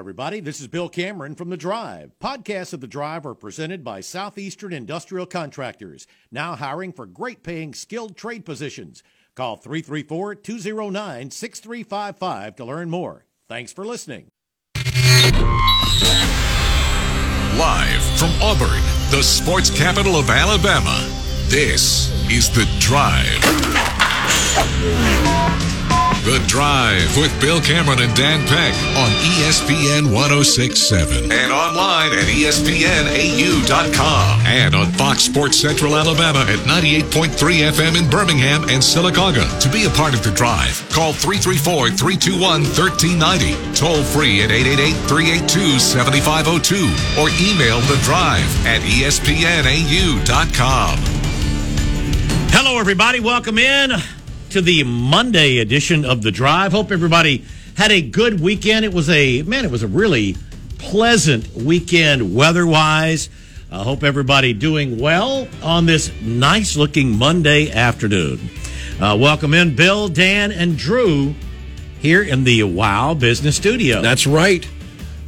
everybody. This is Bill Cameron from The Drive. Podcasts of The Drive are presented by Southeastern Industrial Contractors, now hiring for great paying skilled trade positions. Call 334 209 6355 to learn more. Thanks for listening. Live from Auburn, the sports capital of Alabama, this is The Drive. The Drive with Bill Cameron and Dan Peck on ESPN 1067 and online at ESPNAU.com and on Fox Sports Central Alabama at 98.3 FM in Birmingham and Sylacauga. To be a part of The Drive, call 334 321 1390, toll free at 888 382 7502, or email The Drive at ESPNAU.com. Hello, everybody. Welcome in to the Monday edition of The Drive. Hope everybody had a good weekend. It was a, man, it was a really pleasant weekend weather wise. I hope everybody doing well on this nice looking Monday afternoon. Uh, welcome in Bill, Dan, and Drew here in the Wow Business Studio. That's right.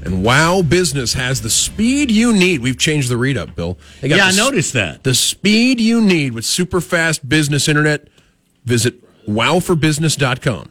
And Wow Business has the speed you need. We've changed the read up, Bill. Yeah, I the s- noticed that. The speed you need with super fast business internet. Visit wowforbusiness.com.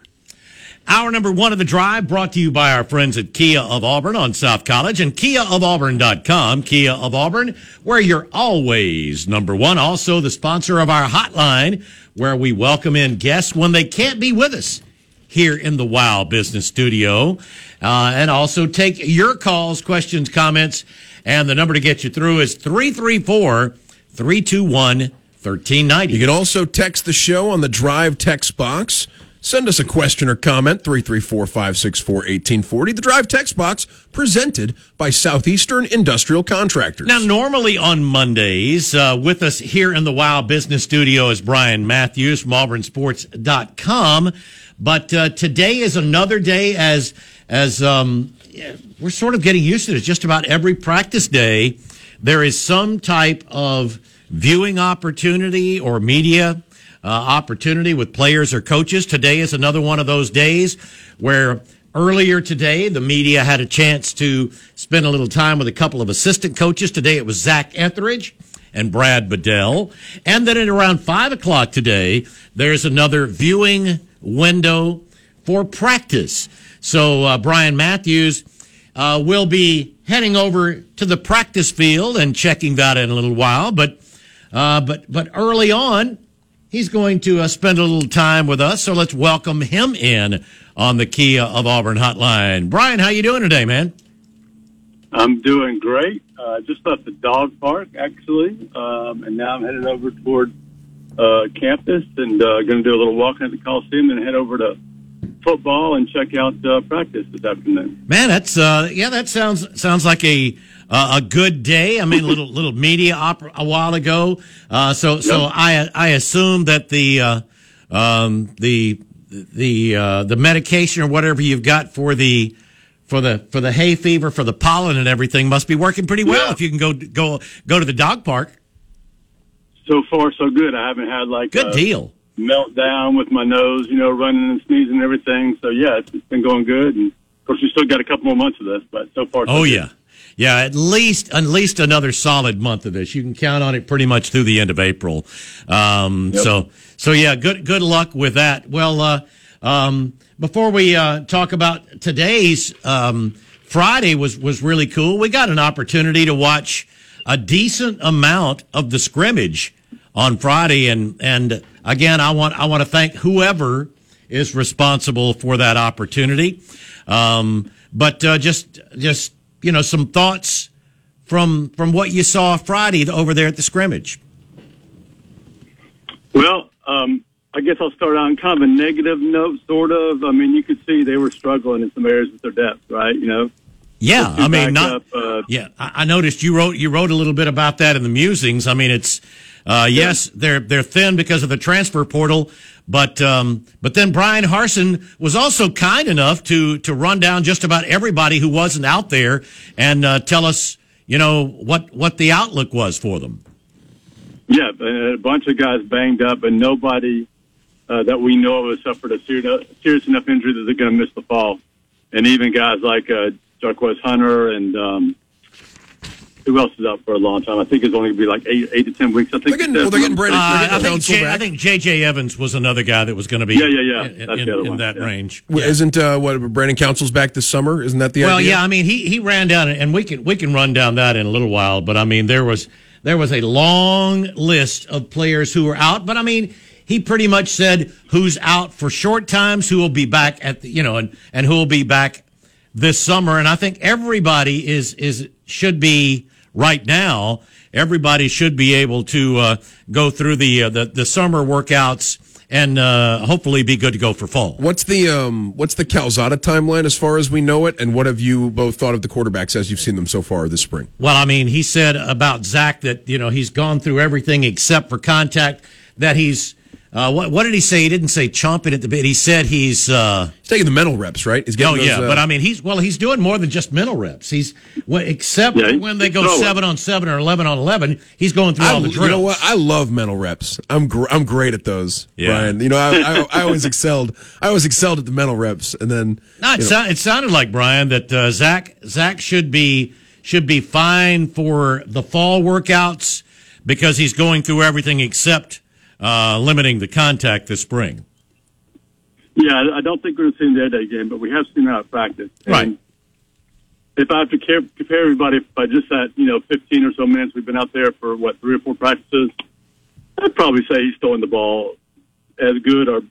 Hour number one of the drive brought to you by our friends at Kia of Auburn on South College and KiaofAuburn.com. Kia of Auburn, where you're always number one. Also, the sponsor of our hotline, where we welcome in guests when they can't be with us here in the Wow Business Studio. Uh, and also take your calls, questions, comments. And the number to get you through is 334 321 1390. You can also text the show on the Drive text box. Send us a question or comment, 334 564 1840. The Drive text box presented by Southeastern Industrial Contractors. Now, normally on Mondays, uh, with us here in the Wow Business Studio is Brian Matthews from AuburnSports.com. But uh, today is another day as as um, we're sort of getting used to it. Just about every practice day, there is some type of viewing opportunity or media uh, opportunity with players or coaches. Today is another one of those days where earlier today the media had a chance to spend a little time with a couple of assistant coaches. Today it was Zach Etheridge and Brad Bedell. And then at around five o'clock today, there's another viewing window for practice. So uh, Brian Matthews uh, will be heading over to the practice field and checking that in a little while. But uh, but but early on, he's going to uh, spend a little time with us. So let's welcome him in on the Kia of Auburn hotline. Brian, how you doing today, man? I'm doing great. Uh, just left the dog park actually, um, and now I'm headed over toward uh, campus and uh, going to do a little walking at the Coliseum and head over to football and check out uh, practice this afternoon. Man, that's uh, yeah, that sounds sounds like a uh, a good day. I mean, a little little media op a while ago. Uh, so so Yep. I I assume that the uh, um, the the uh, the medication or whatever you've got for the for the for the hay fever for the pollen and everything must be working pretty well Yeah. if you can go go go to the dog park. So far, so good. I haven't had like Good a deal. Meltdown with my nose, you know, running and sneezing and everything. So yeah, it's, it's been going good. And of course, we still got a couple more months of this, but so far, so Oh good. yeah. Yeah, at least at least another solid month of this. You can count on it pretty much through the end of April. Um, Yep. So so yeah, good good luck with that. Well, uh, um, before we uh, talk about today's um, Friday was was really cool. We got an opportunity to watch a decent amount of the scrimmage on Friday, and and again, I want I want to thank whoever is responsible for that opportunity. Um, but uh, just just you know some thoughts from from what you saw Friday over there at the scrimmage. Well, um, I guess I'll start on kind of a negative note, sort of. I mean, you could see they were struggling in some areas with their depth, right? You know, Yeah, I mean, not. backup, uh, yeah, I, I noticed you wrote you wrote a little bit about that in the musings. I mean, it's uh, yes, they're they're thin because of the transfer portal, but um, but then Bryan Harsin was also kind enough to to run down just about everybody who wasn't out there and uh, tell us, you know, what what the outlook was for them. yeah, a bunch of guys banged up, and nobody uh, that we know of has suffered a serious, enough injury that they're going to miss the fall. And even guys like uh, Jarquez Hunter, and um, who else is out for a long time? I think it's only going to be like eight, eight to ten weeks. I think They're getting, well, they're getting Brandon, Uh, I think Council J- think J.J. Evans was another guy that was going to be Yeah, yeah, yeah. in, That's in- in that yeah. range. Well, Isn't uh, what Brandon Council's back this summer? Isn't that the Well, idea? yeah, I mean he he ran down and we can we can run down that in a little while, but I mean there was there was a long list of players who were out, but I mean he pretty much said who's out for short times, who will be back at the, you know and and who will be back this summer, and I think everybody is is should be right now. Everybody should be able to uh, go through the, uh, the the summer workouts and uh, hopefully be good to go for fall. What's the um, what's the Calzada timeline as far as we know it, and what have you both thought of the quarterbacks as you've seen them so far this spring? Well, I mean, he said about Zach that you know he's gone through everything except for contact. That he's uh, what? What did he say? He didn't say chomping at the bit. He said he's. Uh, He's taking the mental reps, right? He's oh those, yeah, uh, but I mean, he's well. He's doing more than just mental reps. He's well, except Yeah, when they go throwing. seven on seven or eleven on eleven. He's going through I, all the drills. you know what? I love mental reps. I'm gr- I'm great at those, Yeah. Brian. You know, I, I, I always excelled. I always excelled at the mental reps, and then No, it, you know, sou- it sounded like Brian that uh, Zach Zach should be should be fine for the fall workouts because he's going through everything except uh, limiting the contact this spring. Yeah, I- don't think we're going to see him the day game, but we have seen him out at practice. And Right. If I have to care, compare everybody by just that, you know, 15 or so minutes we've been out there for what three or four practices, I'd probably say he's throwing the ball as good or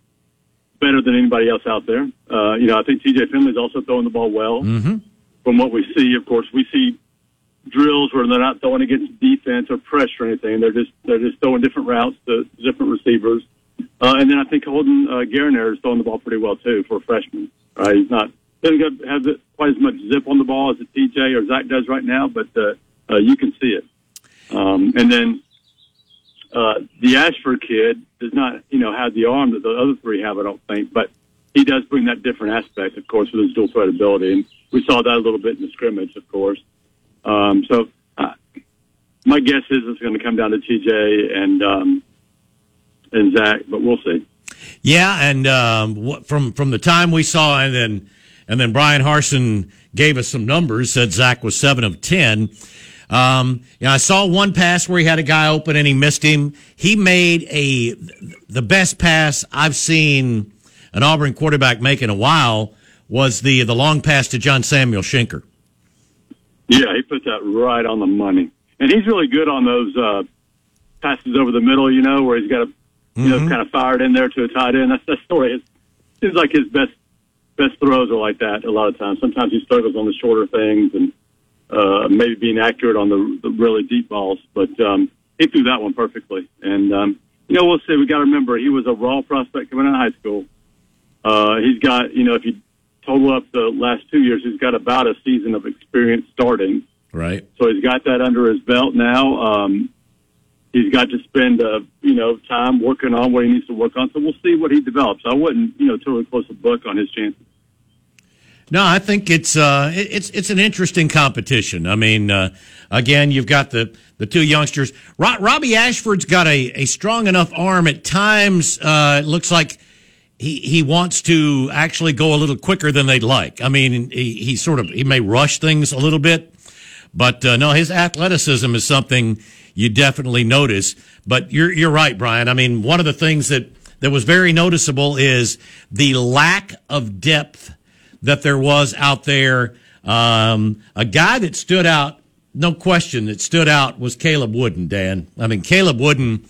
better than anybody else out there. Uh, you know, I think TJ Finley's also throwing the ball well. Mm-hmm. From what we see, of course, we see drills where they're not throwing against defense or pressure or anything. They're just they're just throwing different routes to different receivers. Uh, and then I think Holden uh, Geriner is throwing the ball pretty well too for a freshman. Uh, he's not doesn't have quite as much zip on the ball as a TJ or Zach does right now, but uh, uh, you can see it. Um, and then uh, the Ashford kid does not, you know, have the arm that the other three have. I don't think, but he does bring that different aspect, of course, with his dual threat ability, and we saw that a little bit in the scrimmage, of course. Um, so uh, my guess is it's going to come down to TJ and um, and Zach, but we'll see. Yeah, and um, from from the time we saw, and then and then Bryan Harsin gave us some numbers. Said Zach was seven of ten. Um, you know, I saw one pass where he had a guy open and he missed him. He made a the best pass I've seen an Auburn quarterback make in a while was the the long pass to John Samuel Shenker. Yeah, he put that right on the money, and he's really good on those uh, passes over the middle. You know, where he's got a you know kind of fired in there to a tight end. That's that story. It seems like his best best throws are like that a lot of times. Sometimes he struggles on the shorter things and uh, maybe being accurate on the, the really deep balls. But um, he threw that one perfectly. And um, you know, we'll see. We got to remember he was a raw prospect coming out of high school. Uh, he's got you know if you total up the last two years, he's got about a season of experience starting. Right. So he's got that under his belt now. Um, he's got to spend, uh, you know, time working on what he needs to work on. So we'll see what he develops. I wouldn't, you know, totally close the book on his chances. No, I think it's uh, it's it's an interesting competition. I mean, uh, again, you've got the the two youngsters. Ro- Robbie Ashford's got a, a strong enough arm at times. Uh, it looks like he he wants to actually go a little quicker than they'd like. I mean, he, he sort of he may rush things a little bit, but uh, no, his athleticism is something you definitely notice. But you're you're right, Brian. I mean, one of the things that that was very noticeable is the lack of depth that there was out there. Um, a guy that stood out, no question, that stood out was Caleb Wooden. Dan, I mean, Caleb Wooden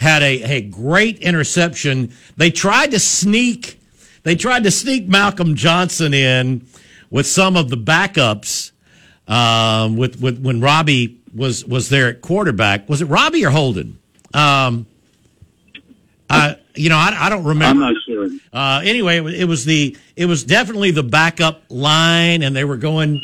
had a, a great interception. They tried to sneak, they tried to sneak Malcolm Johnson in with some of the backups. Um, with with when Robbie was was there at quarterback, was it Robbie or Holden? Um, I you know I, I don't remember. I'm not sure. Uh, anyway, it was, it was the it was definitely the backup line, and they were going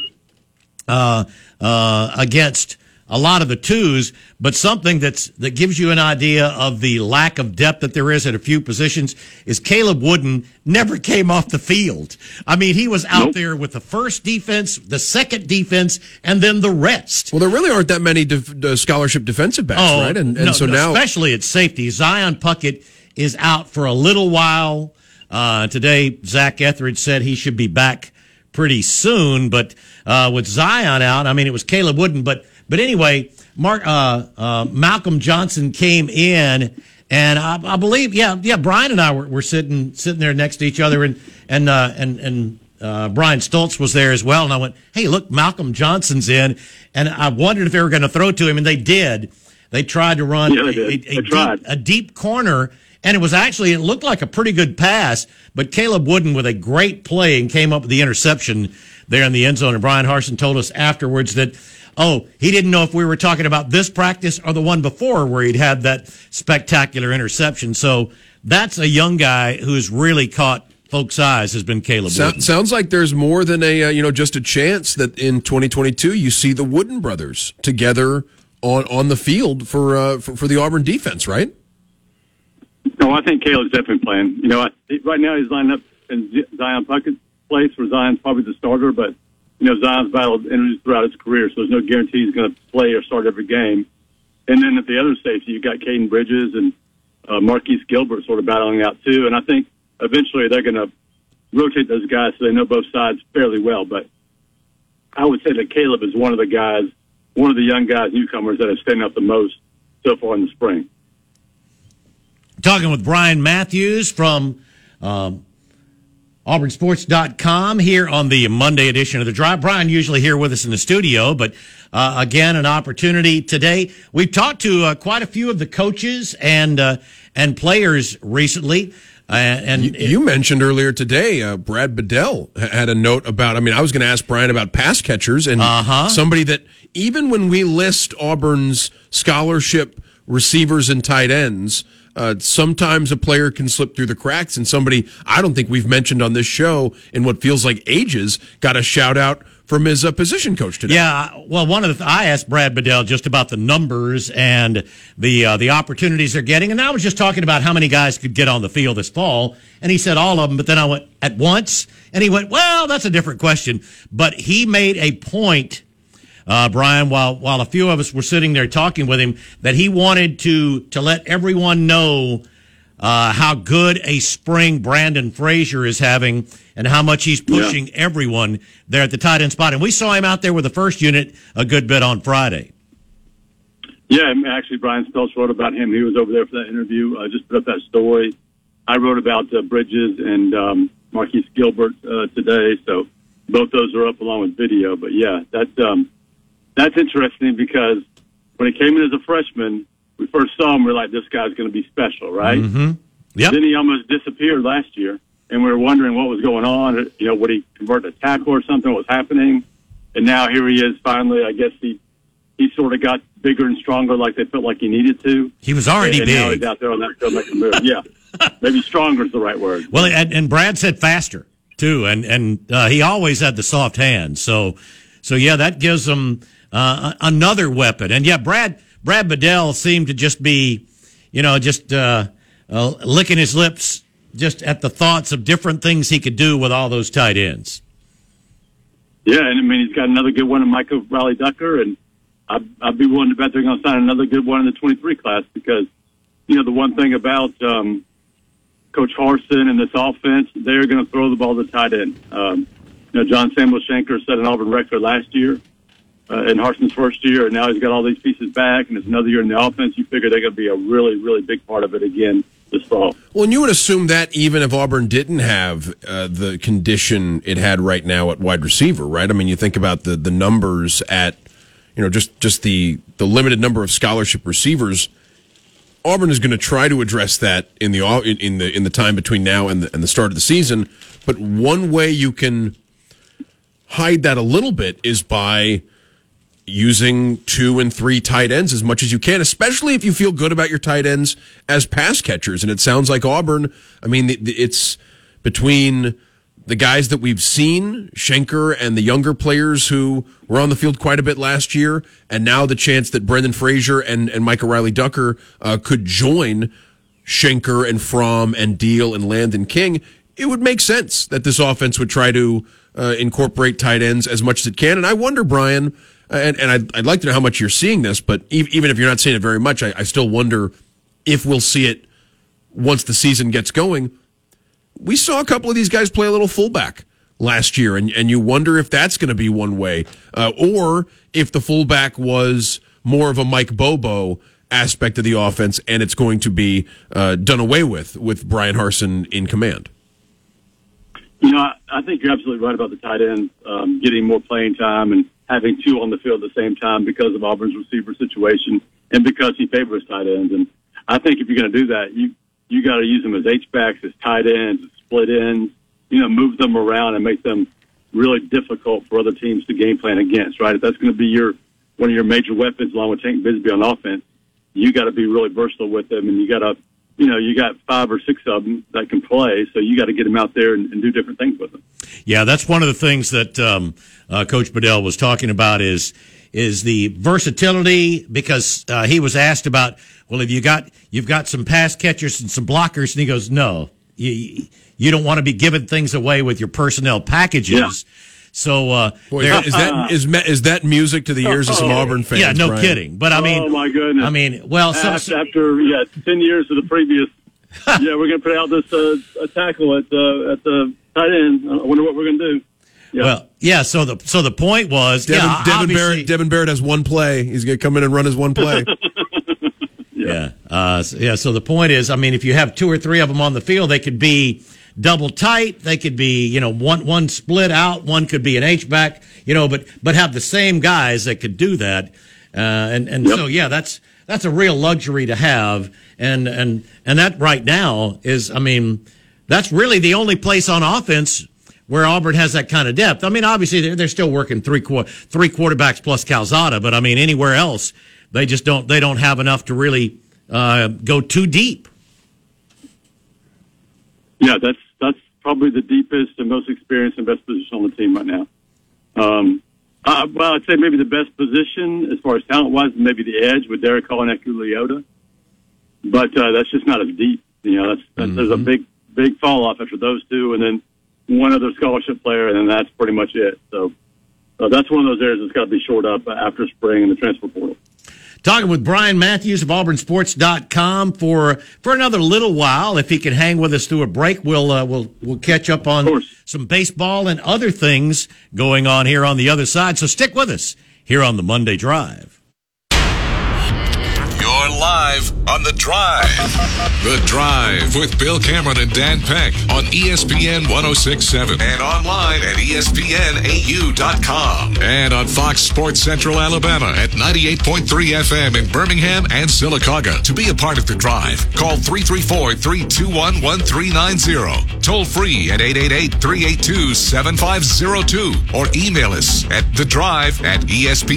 uh, uh, against a lot of the twos. But something that's that gives you an idea of the lack of depth that there is at a few positions is Caleb Wooden never came off the field. I mean, he was out Nope. there with the first defense, the second defense, and then the rest. well, there really aren't that many def- uh, scholarship defensive backs, right? And, and Oh, no, so now, especially at safety, Zion Puckett is out for a little while. Uh, today, Zach Etheridge said he should be back pretty soon. But uh, with Zion out, I mean, it was Caleb Wooden. But but anyway, Mark uh, uh, Malcolm Johnson came in, and I, I, believe, yeah, yeah, Brian and I were, were sitting sitting there next to each other, and and uh, and and. Uh, Brian Stoltz was there as well, and I went, "Hey, look, Malcolm Johnson's in," and I wondered if they were going to throw to him, and they did. They tried to run yeah, a, a, a, deep, a deep corner, and it was actually it looked like a pretty good pass, but Caleb Wooden with a great play and came up with the interception there in the end zone. And Bryan Harsin told us afterwards that oh, he didn't know if we were talking about this practice or the one before where he'd had that spectacular interception. So that's a young guy who's really caught folks' eyes has been Caleb. So, Sounds like there's more than a uh, you know just a chance that in 2022 you see the Wooden brothers together on on the field for uh, for, for the Auburn defense, right? No, I think Caleb's definitely playing. You know, I, right now he's lined up in Zion Puckett's place where Zion's probably the starter, but you know, Zion's battled injuries throughout his career, so there's no guarantee he's going to play or start every game. And then at the other safety, you've got Caden Bridges and uh, Marquise Gilbert sort of battling out too. And I think eventually they're going to rotate those guys so they know both sides fairly well. But I would say that Caleb is one of the guys, one of the young guys, newcomers that have standing up the most so far in the spring. Talking with Brian Matthews from um, auburnsports.com here on the Monday edition of the drive. Brian usually here with us in the studio, but uh, again, an opportunity today. We've talked to uh, quite a few of the coaches and uh, and players recently. Uh, and you, you, mentioned earlier today, uh, Brad Bedell had a note about. I mean, I was going to ask Brian about pass catchers and uh-huh. somebody that even when we list Auburn's scholarship receivers and tight ends, uh, sometimes a player can slip through the cracks, and somebody I don't think we've mentioned on this show in what feels like ages got a shout out from his uh, position coach today. Yeah, well, one of the th- I asked Brad Bedell just about the numbers and the uh, the opportunities they're getting, and I was just talking about how many guys could get on the field this fall, and he said all of them. But then I went at once, and he went, "Well, that's a different question." But he made a point uh, Brian, while while a few of us were sitting there talking with him, that he wanted to to let everyone know uh, how good a spring Brandon Frazier is having and how much he's pushing yeah. everyone there at the tight end spot. And we saw him out there with the first unit a good bit on Friday. Yeah, actually, Brian Stoltz wrote about him. He was over there for that interview. I just put up that story. I wrote about uh, Bridges and um, Marquise Gilbert uh, today, so both those are up along with video. But yeah, that um, that's interesting because when he came in as a freshman, we first saw him, we are like, this guy's going to be special, right? Mm-hmm. Yep. Then he almost disappeared last year, and we were wondering what was going on. You know, would he convert a tackle or something? What was happening? And now here he is. Finally, I guess he he sort of got bigger and stronger, like they felt like he needed to. He was already and, big. Now he's out there on that field making. Yeah, maybe stronger is the right word. Well, and, and Brad said faster too, and and uh, he always had the soft hands. So so yeah, that gives him uh, another weapon. And yeah, Brad Brad Bedell seemed to just be, you know, just uh, uh, licking his lips just at the thoughts of different things he could do with all those tight ends. Yeah, and I mean he's got another good one in Micah Riley Ducker, and I'd, I'd be willing to bet they're going to sign another good one in the 23 class because you know the one thing about um, Coach Harsin and this offense, they're going to throw the ball to tight end. Um, you know, John Samuel Shenker set an Auburn record last year uh, in Harsin's first year, and now he's got all these pieces back, and it's another year in the offense. You figure they're going to be a really, really big part of it again this fall. Well, and you would assume that even if Auburn didn't have uh, the condition it had right now at wide receiver, right? I mean, you think about the the numbers at, you know, just just the the limited number of scholarship receivers. Auburn is going to try to address that in the in the in the time between now and the, and the start of the season. But one way you can hide that a little bit is by using two and three tight ends as much as you can, especially if you feel good about your tight ends as pass catchers. And it sounds like Auburn, I mean, it's between the guys that we've seen, Shenker, and the younger players who were on the field quite a bit last year, and now the chance that Brandon Frazier and, and Micah Riley Ducker uh, could join Shenker and Fromm and Deal and Landon King, it would make sense that this offense would try to uh, incorporate tight ends as much as it can. And I wonder, Brian, and, and I'd, I'd, like to know how much you're seeing this, but even if you're not seeing it very much, I, I still wonder if we'll see it once the season gets going. We saw a couple of these guys play a little fullback last year, and and you wonder if that's going to be one way, uh, or if the fullback was more of a Mike Bobo aspect of the offense, and it's going to be uh, done away with with Bryan Harsin in command. You know, I, I think you're absolutely right about the tight end um, getting more playing time and having two on the field at the same time because of Auburn's receiver situation and because he favors tight ends. And I think if you're going to do that, you you got to use them as H backs, as tight ends, as split ends. You know, move them around and make them really difficult for other teams to game plan against. Right? If that's going to be your one of your major weapons, along with Tank Bigsby on offense, you got to be really versatile with them, and you got to, you know, you got five or six of them that can play, so you got to get them out there and, and do different things with them. Yeah, that's one of the things that um, uh, Coach Bedell was talking about is is the versatility because uh, he was asked about well, have you got you've got some pass catchers and some blockers, and he goes, no, you you don't want to be giving things away with your personnel packages. Yeah. So uh, Boy, there- is that is is that music to the ears of some Auburn fans? yeah, no Brian? kidding. But I mean, oh my goodness! I mean, well, so, after, after yeah, ten years of the previous, yeah, we're going to put out this uh, a tackle at uh, at the tight end. I wonder what we're going to do. Yeah. well, yeah. So the so the point was, Devin, yeah, Devin Barrett. Devin Barrett has one play. He's going to come in and run his one play. Yeah. Uh, so- yeah. So the point is, I mean, if you have two or three of them on the field, they could be double tight. They could be, you know, one, one split out. One could be an H back, you know, but, but have the same guys that could do that. Uh, and, and so, yeah, that's, that's a real luxury to have. And, and, and that right now is, I mean, that's really the only place on offense where Auburn has that kind of depth. I mean, obviously they're, they're still working three three quarterbacks plus Calzada, but I mean, anywhere else they just don't they don't have enough to really uh, go too deep. Yeah, that's probably the deepest and most experienced and best position on the team right now. Um, uh, well, I'd say maybe the best position as far as talent wise, maybe the edge with Derick Hall and Leota, but uh, that's just not as deep. You know, that's, that's there's a big big fall off after those two, and then one other scholarship player, and then that's pretty much it. So. Uh, that's one of those areas that's got to be shored up after spring and the transfer portal. Talking with Brian Matthews of AuburnSports.com for for another little while. If he can hang with us through a break, we'll uh, we'll we'll catch up on some baseball and other things going on here on the other side. So stick with us here on the Monday Drive. You're live on The Drive. The Drive with Bill Cameron and Dan Peck on ESPN 1067 and online at ESPNAU.com and on Fox Sports Central Alabama at 98.3 FM in Birmingham and Sylacauga. To be a part of The Drive, call 334 321 1390. Toll free at 888 382 7502 or email us at The Drive at ESPNAU.com.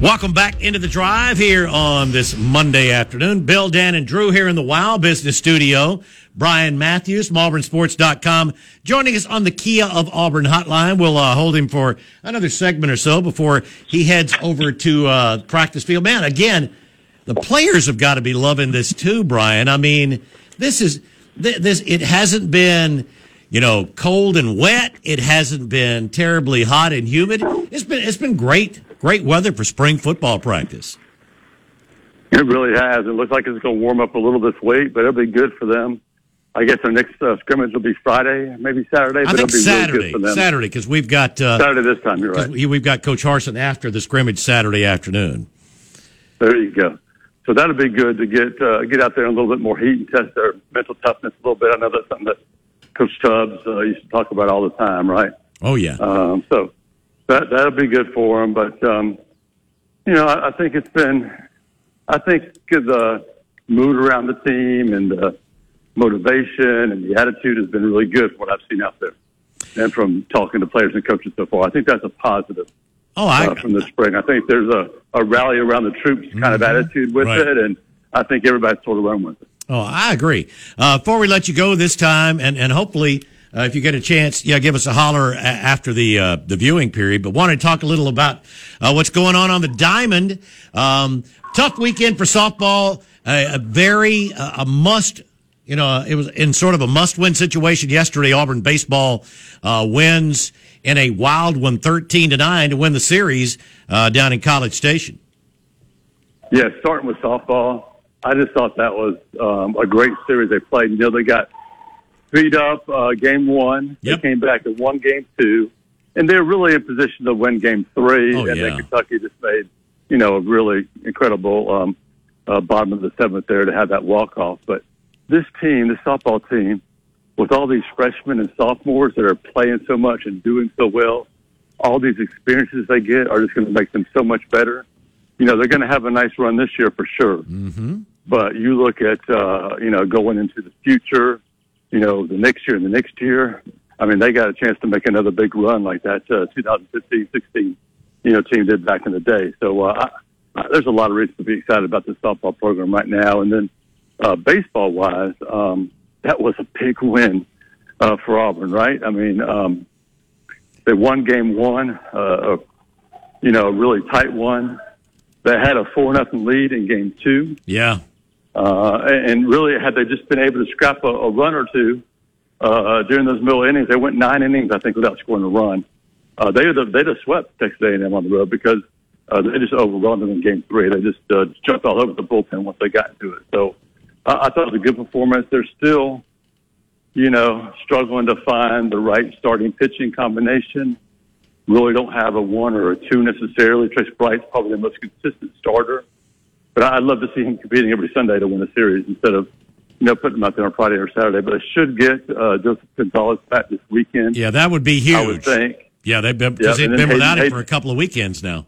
Welcome back into the drive here on this Monday afternoon. Bill, Dan, and Drew here in the Wow Business Studio. Brian Matthews, MauburnSports.com, joining us on the Kia of Auburn hotline. We'll uh, hold him for another segment or so before he heads over to uh, practice field. Man, again, the players have got to be loving this too, Brian. I mean, this is th- this. It hasn't been, you know, cold and wet. It hasn't been terribly hot and humid. It's been it's been great, great weather for spring football practice. It really has. It looks like it's going to warm up a little this week, but it'll be good for them. I guess their next uh, scrimmage will be Friday, maybe Saturday, I but think it'll be Saturday, really good for them. Saturday, because we've got uh, Saturday this time, you're right. we- we've got Coach Harsin after the scrimmage Saturday afternoon. There you go. So that'll be good to get uh, get out there in a little bit more heat and test their mental toughness a little bit. I know that's something that Coach Tubbs uh, used to talk about all the time, right? Oh yeah, Um, so that that'll be good for them. But um, you know, I, I think it's been, I think the mood around the team and the motivation and the attitude has been really good from what I've seen out there, and from talking to players and coaches so far. I think that's a positive oh I uh, from the spring. I think there's a, a rally around the troops kind of attitude with Right. it, and I think everybody's sort of run with it. Oh, I agree. Uh, before we let you go this time, and, and hopefully, uh, if you get a chance, yeah, give us a holler a- after the uh, the viewing period. But wanted to talk a little about uh, what's going on on the diamond. Um, tough weekend for softball. A, a very uh, a must. You know, it was in sort of a must-win situation yesterday. Auburn baseball uh, wins in a wild one, thirteen to nine, to win the series uh, down in College Station. Yeah, starting with softball, I just thought that was um, a great series they played. You know, they got beat up uh, game one. Yep. They came back and won game two, and they're really in position to win game three. Oh, and yeah. then Kentucky just made, you know, a really incredible um, uh, bottom of the seventh there to have that walk off. But this team, this softball team, with all these freshmen and sophomores that are playing so much and doing so well, all these experiences they get are just going to make them so much better. You know, they're going to have a nice run this year for sure. Mm-hmm. But you look at, uh, you know, going into the future, you know, the next year and the next year, I mean, they got a chance to make another big run like that uh, 2015 16, you know, team did back in the day. So uh, I, I, there's a lot of reason to be excited about this softball program right now. And then uh, baseball wise, um, that was a big win uh, for Auburn, right? I mean, um, they won game one, uh, you know, a really tight one. They had a four nothing lead in game two. Yeah. Uh, and really, had they just been able to scrap a, a run or two uh, during those middle innings, they went nine innings, I think, without scoring a run. Uh, they would they'd have swept Texas A&M on the road because uh, they just overwhelmed them in Game Three. They just uh, jumped all over the bullpen once they got into it. So uh, I thought it was a good performance. They're still, you know, struggling to find the right starting pitching combination. Really don't have a one or a two necessarily. Trace Bright's probably the most consistent starter. But I'd love to see him competing every Sunday to win a series instead of, you know, putting him out there on Friday or Saturday. But I should get uh, Joseph Gonzalez back this weekend. Yeah, that would be huge. I would think. Yeah, they've been, because Yeah, they've been then without Hayden- him for a couple of weekends now.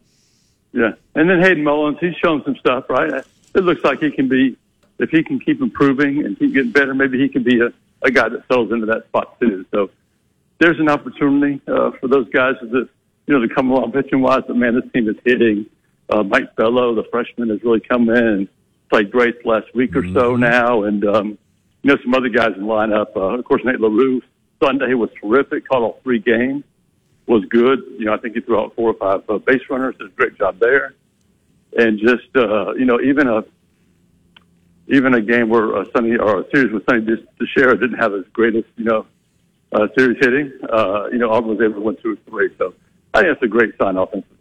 Yeah, and then Hayden Mullins, he's shown some stuff, right? It looks like he can be, if he can keep improving and keep getting better, maybe he can be a, a guy that settles into that spot too. So there's an opportunity uh, for those guys that you know to come along pitching wise. But man, this team is hitting. Uh, Mike Bello, the freshman, has really come in and played great the last week or so now, and um, you know some other guys in the lineup. Uh, of course, Nate Larue Sunday was terrific. Caught all three games was good. You know, I think he threw out four or five uh, base runners. Did a great job there. And just uh, you know, even a even a game where uh, Sonny or a series with Sonny DiChiara didn't have his greatest you know uh, series hitting. Uh, you know, Auburn was able to win two or three. So I think that's a great sign offensively.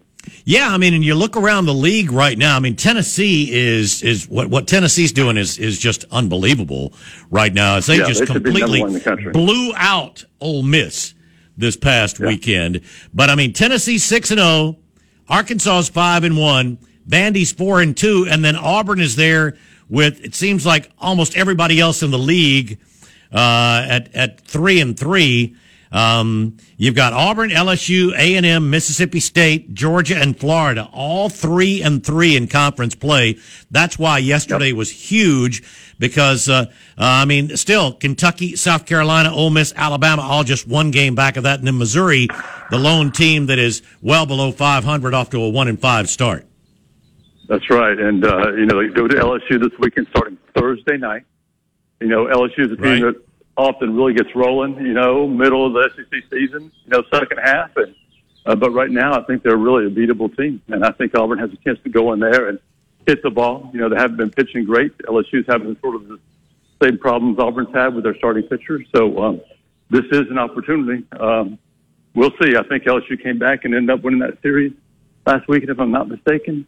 Yeah, I mean, and you look around the league right now. I mean, Tennessee is is what what Tennessee's doing is is just unbelievable right now. As they Yeah, just they should be number completely the blew out Ole Miss this past weekend. But I mean, Tennessee six and zero, Arkansas's five and one, Vandy's four and two, and then Auburn is there with it seems like almost everybody else in the league uh, at at three and three. Um, you've got Auburn, LSU, A and M, Mississippi State, Georgia, and Florida, all three and three in conference play. That's why yesterday was huge because uh, uh, I mean, still Kentucky, South Carolina, Ole Miss, Alabama, all just one game back of that, and then Missouri, the lone team that is well below 500 off to a one and five start. That's right. And, uh, you know, they go to LSU this weekend starting Thursday night. You know, LSU is a team Right. that often really gets rolling, you know, middle of the SEC season, you know, second half. And, uh, but right now, I think they're really a beatable team. And I think Auburn has a chance to go in there and hit the ball. You know, they haven't been pitching great. LSU's having sort of the same problems Auburn's had with their starting pitchers. So, um, this is an opportunity. Um, we'll see. I think LSU came back and ended up winning that series last weekend, if I'm not mistaken.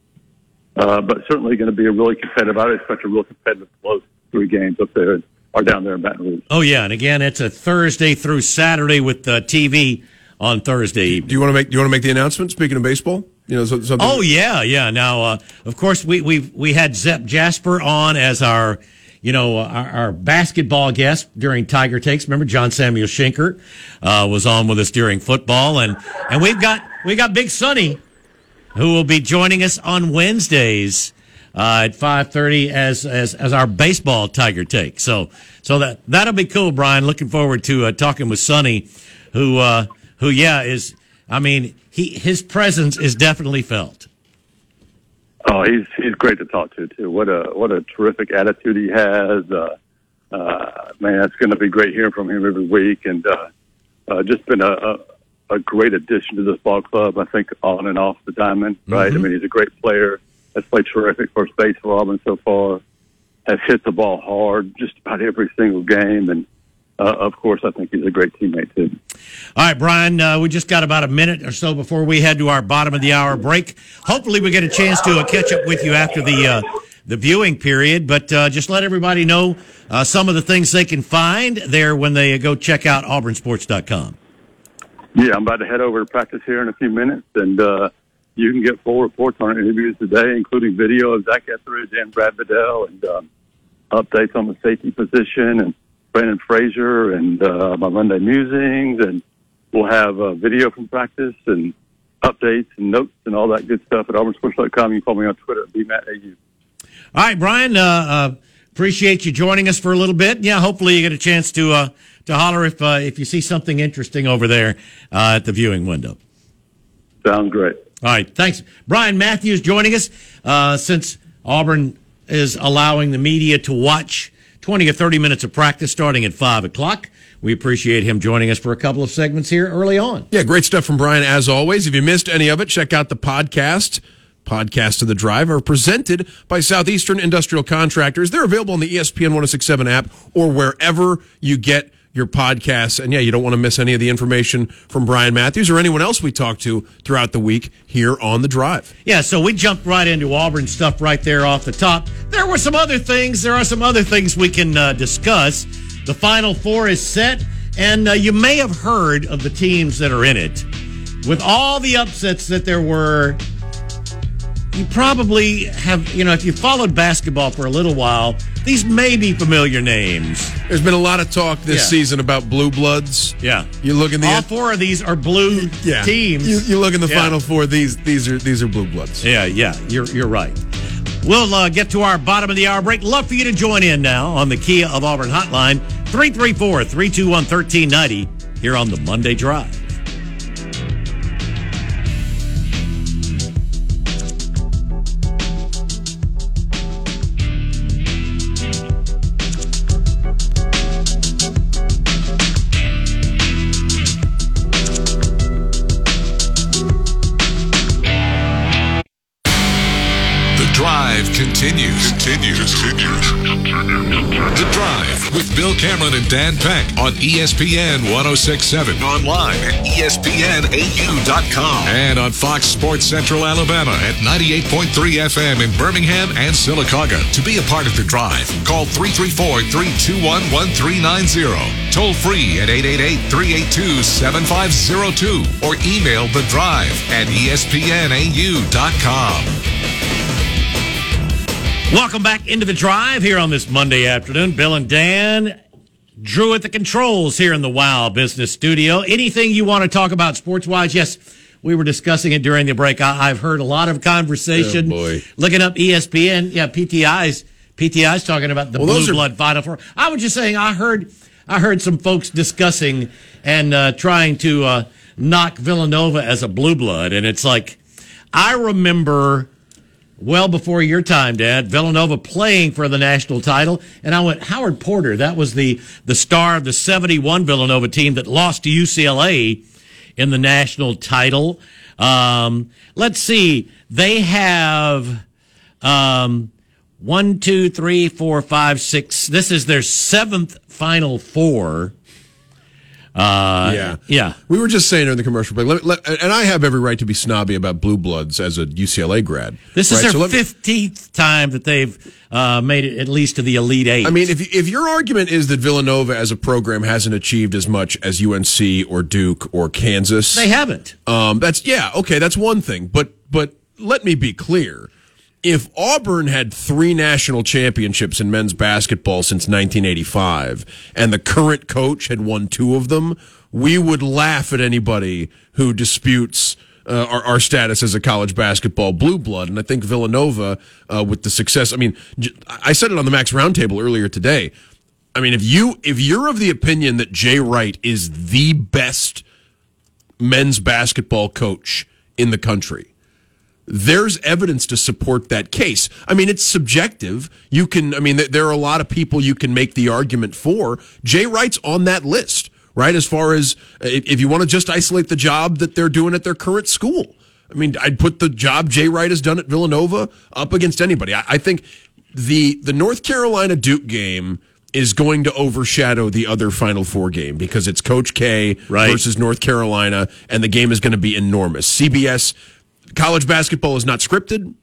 Uh, but certainly going to be a really competitive. I expect a real competitive close three games up there or down there in Baton Rouge. Oh yeah, and again, it's a Thursday through Saturday with the TV on Thursday evening. Do you want to make? Do you want to make the announcement? Speaking of baseball, you know something. Oh yeah, yeah. Now, uh, of course, we we we had Zep Jasper on as our, you know, our, our basketball guest during Tiger Takes. Remember, John Samuel Shenker uh, was on with us during football, and and we've got we got Big Sonny, who will be joining us on Wednesdays. Uh, at five thirty, as as as our baseball Tiger take, so so that that'll be cool, Brian. Looking forward to uh, talking with Sonny, who uh, who yeah is, I mean he his presence is definitely felt. Oh, he's he's great to talk to too. What a what a terrific attitude he has. Uh, uh, man, it's going to be great hearing from him every week, and uh, uh, just been a, a a great addition to this ball club. I think on and off the diamond, right? I mean, he's a great player. Has played terrific first base for Auburn so far. Has hit the ball hard just about every single game, and uh, of course, I think he's a great teammate too. All right, Brian, uh, we just got about a minute or so before we head to our bottom of the hour break. Hopefully, we get a chance to uh, catch up with you after the uh, the viewing period. But uh, just let everybody know uh, some of the things they can find there when they go check out auburnsports.com. Yeah, I'm about to head over to practice here in a few minutes, and uh, you can get full reports on our interviews today, including video of Zach Etheridge and Brad Bedell, and um, updates on the safety position and Brandon Frazier, and uh, my Monday musings, and we'll have uh, video from practice and updates and notes and all that good stuff at auburnsports.com. You can follow me on Twitter at bmatau. All right, Brian. Uh, uh, appreciate you joining us for a little bit. Yeah, hopefully you get a chance to uh, to holler if uh, if you see something interesting over there uh, at the viewing window. Sounds great. All right, thanks, Brian Matthews, joining us uh, since Auburn is allowing the media to watch twenty or thirty minutes of practice starting at five o'clock. We appreciate him joining us for a couple of segments here early on. Yeah, great stuff from Brian as always. If you missed any of it, check out the podcast. Podcast of the Drive are presented by Southeastern Industrial Contractors. They're available on the ESPN 1067 app or wherever you get your podcasts. And yeah, you don't want to miss any of the information from Brian Matthews or anyone else we talk to throughout the week here on the Drive. Yeah, so we jumped right into Auburn stuff right there off the top. There were some other things. There are some other things we can uh, discuss. The Final Four is set, and uh, you may have heard of the teams that are in it. With all the upsets that there were, you probably have, you know, if you followed basketball for a little while, these may be familiar names. There's been a lot of talk this Yeah. season about blue bloods. Yeah. You look in the all four of these are blue yeah. teams. You, you look in the Yeah. final four. These these are these are blue bloods. Yeah, yeah, you're you're right. We'll uh, get to our bottom of the hour break. Love for you to join in now on the Kia of Auburn hotline 334 321 1390 here on the Monday Drive. Dan Peck on ESPN 1067. Online at ESPNAU.com. And on Fox Sports Central Alabama at 98.3 FM in Birmingham and Sylacauga. To be a part of the drive, call 334 321 1390. Toll free at 888 382 7502 or email the drive at ESPNAU.com. Welcome back into the drive here on this Monday afternoon. Bill and Dan, Drew at the controls here in the Wow Business Studio. Anything you want to talk about sports wise? Yes, we were discussing it during the break. I, I've heard a lot of conversation. Oh, boy. Looking up ESPN, yeah, PTI's PTI's talking about the Well, blue are- blood final four. I was just saying, I heard, I heard some folks discussing and uh, trying to uh, knock Villanova as a blue blood, and it's like, I remember well before your time, Dan. Villanova playing for the national title, and I went Howard Porter. That was the the star of the '71 Villanova team that lost to UCLA in the national title. Um, let's see, they have um, one, two, three, four, five, six. This is their seventh Final Four. Uh, Yeah. yeah. We were just saying in the commercial break, let, let, and I have every right to be snobby about blue bloods as a UCLA grad. This is right? their So let me- fifteenth time that they've uh, made it at least to the Elite Eight. I mean, if if your argument is that Villanova as a program hasn't achieved as much as UNC or Duke or Kansas, they haven't. Um, that's yeah, okay, that's one thing. But but let me be clear. If Auburn had three national championships in men's basketball since 1985, and the current coach had won two of them, we would laugh at anybody who disputes uh, our, our status as a college basketball blue blood. And I think Villanova, uh, with the success, I mean, I said it on the Max Roundtable earlier today. I mean, if you if you're of the opinion that Jay Wright is the best men's basketball coach in the country. There's evidence to support that case. I mean, it's subjective. You can, I mean, there are a lot of people you can make the argument for. Jay Wright's on that list, right? As far as uh, if if you want to just isolate the job that they're doing at their current school. I mean, I'd put the job Jay Wright has done at Villanova up against anybody. I, I think the the North Carolina Duke game is going to overshadow the other Final Four game because it's Coach K Right. versus North Carolina, and the game is going to be enormous. CBS college basketball is not scripted.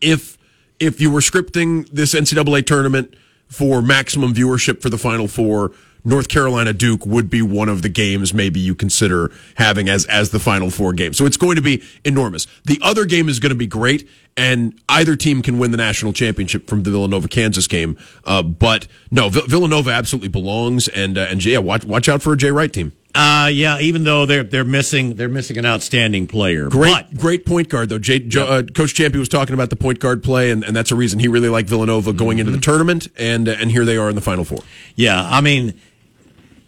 If if you were scripting this NCAA tournament for maximum viewership for the Final Four, North Carolina Duke would be one of the games maybe you consider having as as the Final Four game. So it's going to be enormous. The other game is going to be great, and either team can win the national championship from the Villanova Kansas game. Uh, but no, Villanova absolutely belongs, and uh, and yeah, watch watch out for a Jay Wright team. Uh, yeah, even though they're they're missing they're missing an outstanding player. Great, But great point guard though. Jay, uh, Coach Champy was talking about the point guard play, and, and that's a reason he really liked Villanova going into the tournament, and uh, and here they are in the Final Four. yeah, I mean,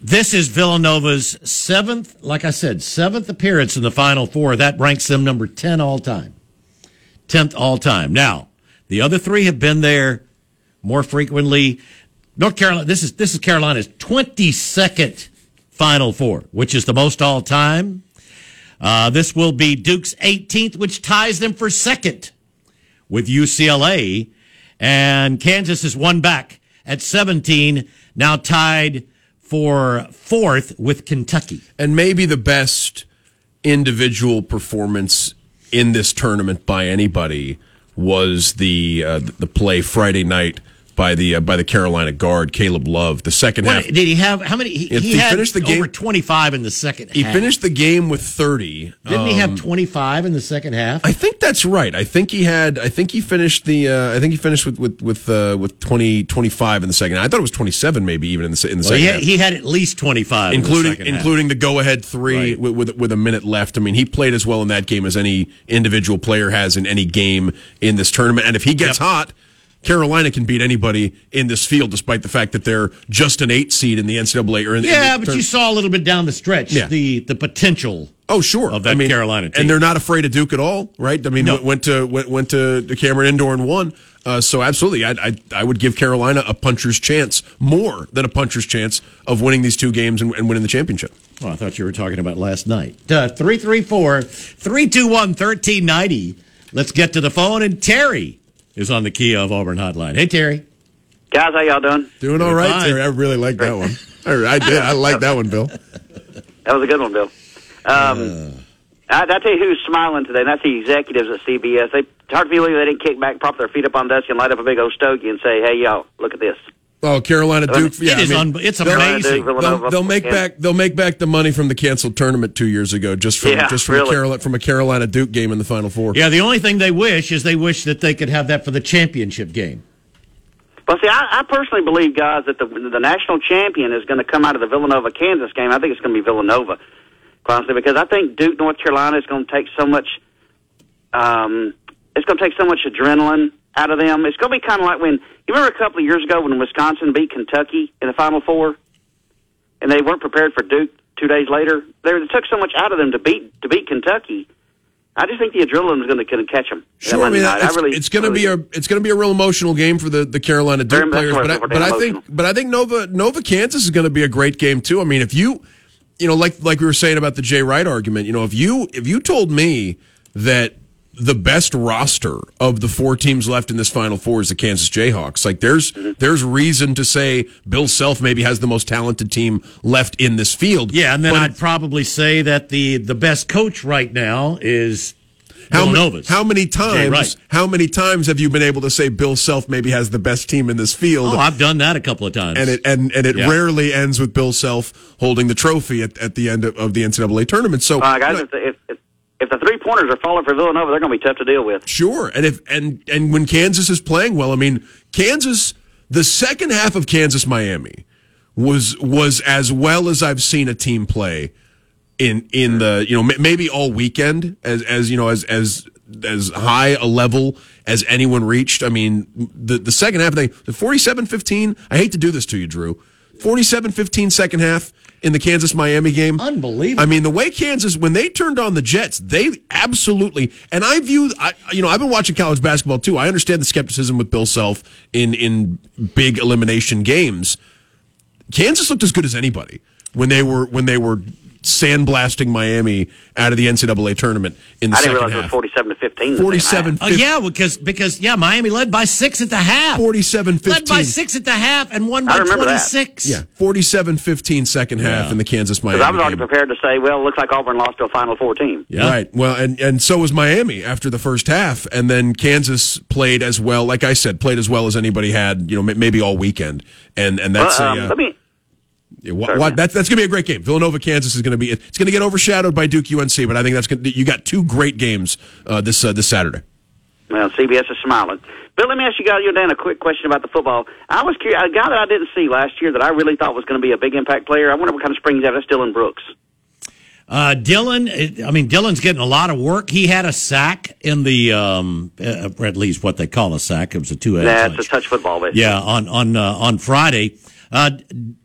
this is Villanova's seventh, like I said, seventh appearance in the Final Four. That ranks them number ten all time, tenth all time. Now, the other three have been there more frequently. North Carolina. This is this is Carolina's twenty second Final Four, which is the most all time. Uh, this will be Duke's 18th, which ties them for second with UCLA. And Kansas is one back at 17, now tied for fourth with Kentucky. and maybe the best individual performance in this tournament by anybody was the uh, the play Friday night by the uh, by the Carolina guard Caleb Love. The second half, did he have how many? He, he he had finished the game- over 25 in the second he half. finished the game with thirty. Didn't he Um, have 25 in the second half? I think that's right. I think he had. I think he finished the. Uh, I think he finished with with with uh, with 20, 25 in the second. I thought it was twenty seven, maybe even in the in the Well, second he, half. had, he had at least 25 in the including half. including the go ahead three Right. with, with with a minute left. I mean, he played as well in that game as any individual player has in any game in this tournament. And if he gets Yep. hot, Carolina can beat anybody in this field, despite the fact that they're just an eight seed in the NCAA. Or in, in Yeah, the but you saw a little bit down the stretch Yeah. the the potential. Oh, sure. of that I mean, Carolina team. and they're not afraid of Duke at all, right? I mean, No. went, to went, went to the Cameron Indoor and won. Uh, so absolutely, I, I I would give Carolina a puncher's chance, more than a puncher's chance of winning these two games and, and winning the championship. Oh, I thought you were talking about last night. Uh, 334 321 1390. Let's get to the phone. And Terry is on the Kia of Auburn hotline. Hey, Terry. Guys, how y'all doing? Doing all right, fine. Terry. I really like that one. I, I did. I like that one, Bill. That was a good one, Bill. Um, I, I tell you who's smiling today, and that's the executives at CBS. They it's hard to believe they didn't kick back, prop their feet up on the desk, and light up a big old stogie and say, "Hey, y'all, look at this." Oh, Carolina Duke. Yeah, it is I mean, un- it's they'll- amazing. They'll, they'll make Yeah. back. They'll make back the money from the canceled tournament two years ago, just from Yeah, just from a. Carolina from a Carolina Duke game in the Final Four. Yeah, the only thing they wish is they wish that they could have that for the championship game. Well, see, I, I personally believe, guys, that the the national champion is going to come out of the Villanova Kansas game. I think it's going to be Villanova, quite honestly, because I think Duke North Carolina is going to take so much. Um, it's going to take so much adrenaline out of them. It's going to be kind of like when you remember a couple of years ago when Wisconsin beat Kentucky in the Final Four, and they weren't prepared for Duke two days later. They, they took so much out of them to beat to beat Kentucky. I just think the adrenaline is going to, catch them. Sure, I mean it's, it's going to be a it's going to be a real emotional game for the, the Carolina Duke Very players, but I, but I think but I think Nova Nova Kansas is going to be a great game too. I mean, if you you know like like we were saying about the Jay Wright argument, you know, if you if you told me that the best roster of the four teams left in this Final Four is the Kansas Jayhawks. Like there's Mm-hmm. there's reason to say Bill Self maybe has the most talented team left in this field. Yeah, and then But I'd probably say that the the best coach right now is How many, how many Jay Wright. times? How many times have you been able to say Bill Self maybe has the best team in this field? Oh, I've done that a couple of times. and it and, and it Yeah. rarely ends with Bill Self holding the trophy at, at the end of, of the NCAA tournament. So, Uh, guys, you know, if, the, if, if the three pointers are falling for Villanova, they're going to be tough to deal with. sure. And if and and when Kansas is playing well, I mean, Kansas, the second half of Kansas Miami was was as well as I've seen a team play in in the you know maybe all weekend as as you know as as as high a level as anyone reached. I mean, the the second half of the, the 47-15, I hate to do this to you, Drew. 47-15 second half in the Kansas Miami game. Unbelievable. I mean, the way Kansas when they turned on the Jets, they absolutely and I view I you know, I've been watching college basketball too. I understand the skepticism with Bill Self in in big elimination games. Kansas looked as good as anybody when they were when they were sandblasting Miami out of the NCAA tournament in the I didn't second realize it was half. forty-seven to fifteen. 47 Oh yeah, because because yeah, Miami led by six at the half. 47 led by six at the half and won by remember that. twenty six. Yeah, 47-15 second half Yeah. in the Kansas Miami. Because I was already game. prepared to say, well, it looks like Auburn lost to a Final Four team. Yeah. Right. Well, and and so was Miami after the first half, and then Kansas played as well. Like I said, played as well as anybody had. You know, maybe all weekend, and and that's Well, um, a, uh, let me. Yeah, wha- sorry, that's that's gonna be a great game. Villanova, Kansas is gonna be it's gonna get overshadowed by Duke UNC, but I think that's gonna you got two great games uh, this uh, this Saturday. Well, CBS is smiling. Bill, let me ask you guys, you Dan, a quick question about the football. I was curious, a guy that I didn't see last year that I really thought was going to be a big impact player. I wonder what kind of springs out. at. That's Dylan Brooks. Uh, Dylan, I mean, Dylan's getting a lot of work. He had a sack in the, um, uh, at least what they call a sack. It was a two-headed That's touch. a touch football, basically. Yeah, on on uh, on Friday, uh,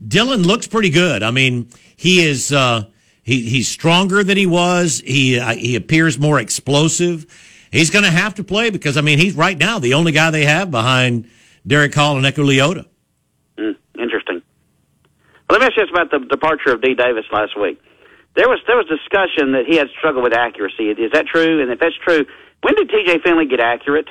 Dylan looks pretty good. I mean, he is uh, he he's stronger than he was. He uh, he appears more explosive. He's going to have to play because I mean he's right now the only guy they have behind Derick Hall and Eku Leota. Mm, interesting. Well, let me ask you this about the departure of D. Davis last week. There was there was discussion that he had struggled with accuracy. Is that true? And if that's true, when did T.J. Finley get accurate?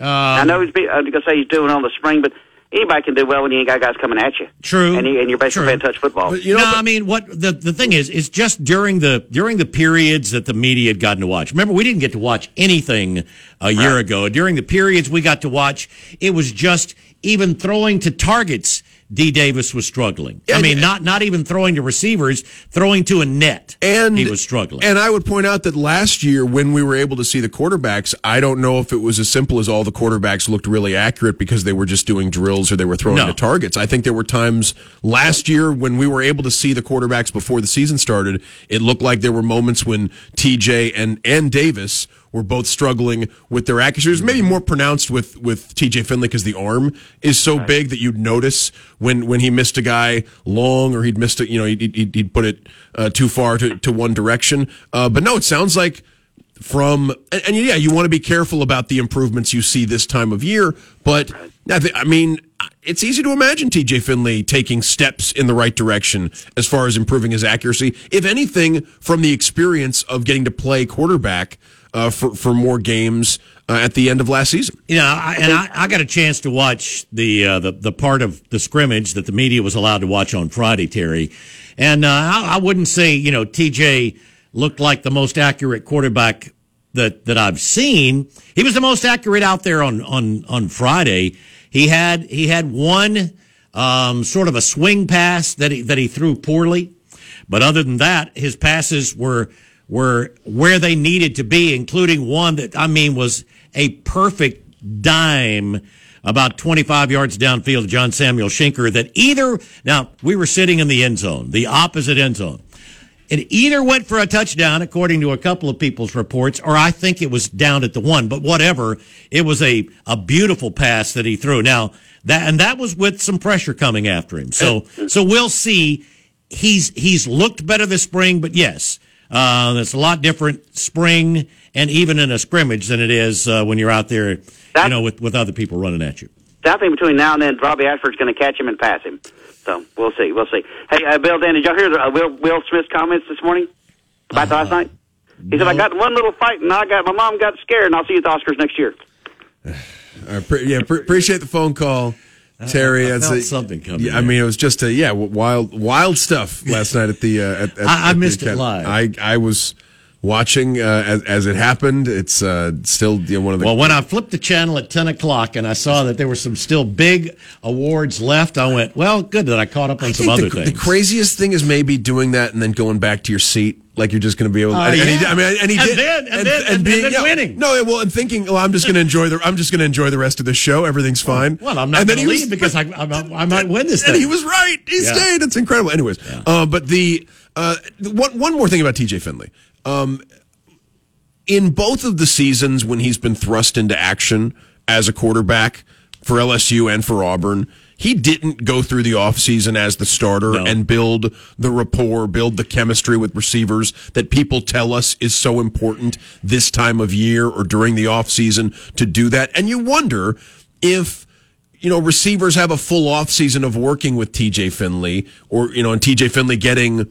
Um, I know he's be, I'm going to say he's doing on the spring, but anybody can do well when you ain't got guys coming at you. True. And, you, and you're basically True. playing touch football. But, you know, no, but- I mean what the the thing is is just during the during the periods that the media had gotten to watch. Remember, we didn't get to watch anything a year ago. During the periods we got to watch, it was just even throwing to targets. D. Davis was struggling. I mean, not not even throwing to receivers, throwing to a net. and he was struggling. And I would point out that last year, when we were able to see the quarterbacks, I don't know if it was as simple as all the quarterbacks looked really accurate because they were just doing drills or they were throwing No. to targets. I think there were times last year when we were able to see the quarterbacks before the season started. It looked like there were moments when TJ and and Davis were both struggling with their accuracy. It was maybe more pronounced with with TJ Finley because the arm is so big that you'd notice when when he missed a guy long or he'd missed it. You know, he'd, he'd, he'd put it uh, too far to, to one direction. Uh, but no, it sounds like from and, and yeah, you want to be careful about the improvements you see this time of year. But I thi- I mean, it's easy to imagine TJ Finley taking steps in the right direction as far as improving his accuracy. If anything, from the experience of getting to play quarterback uh, for for more games uh, at the end of last season. You know, I, and I, I got a chance to watch the, uh, the the part of the scrimmage that the media was allowed to watch on Friday, Terry, and uh, I, I wouldn't say you know TJ looked like the most accurate quarterback that that I've seen. He was the most accurate out there on on on Friday. He had he had one um, sort of a swing pass that he that he threw poorly, but other than that, his passes were were where they needed to be, including one that I mean was a perfect dime about 25 yards downfield to John Samuel Shenker that either now we were sitting in the end zone, the opposite end zone. It either went for a touchdown, according to a couple of people's reports, or I think it was down at the one. But whatever, it was a a beautiful pass that he threw. Now that and that was with some pressure coming after him. So so we'll see. He's he's looked better this spring, but yes, uh, it's a lot different spring and even in a scrimmage than it is uh, when you're out there, you know, with with other people running at you. I think between now and then, Robbie Ashford's going to catch him and pass him. So we'll see. We'll see. Hey, uh, Bill, Dan, did y'all hear the, uh, Will, Will Smith's comments this morning about Uh-huh. last night? He said, "I got one little fight, and I got my mom got scared, and I'll see you at the Oscars next year." I pre- yeah, pre- appreciate the phone call, Terry. I That's felt a- something coming Yeah, I mean, it was just a yeah, wild, wild stuff last night at the. Uh, at, at, I- I at the missed it live. I I was watching uh, as as it happened. It's uh, still you know, one of the. Well, when I flipped the channel at 10 o'clock and I saw that there were some still big awards left, I went, well, good that I caught up on I some other the, things. the craziest thing is maybe doing that and then going back to your seat. Like you're just going to be able. Oh, and, and he. I mean, and he And did, then- and then- and then winning. No, well, and thinking, well, I'm just going to enjoy the. I'm just going to enjoy the rest of the show. Everything's fine. well, I'm not And then going to leave because I, I, I might win this and thing. he was right. He Yeah. stayed. It's incredible. Anyways, uh, but the uh, one one more thing about TJ Finley. Um, in both of the seasons when he's been thrust into action as a quarterback for LSU and for Auburn, he didn't go through the offseason as the starter No. and build the rapport, build the chemistry with receivers that people tell us is so important this time of year or during the offseason to do that. And you wonder if you know, receivers have a full offseason of working with TJ Finley or, you know, and TJ Finley getting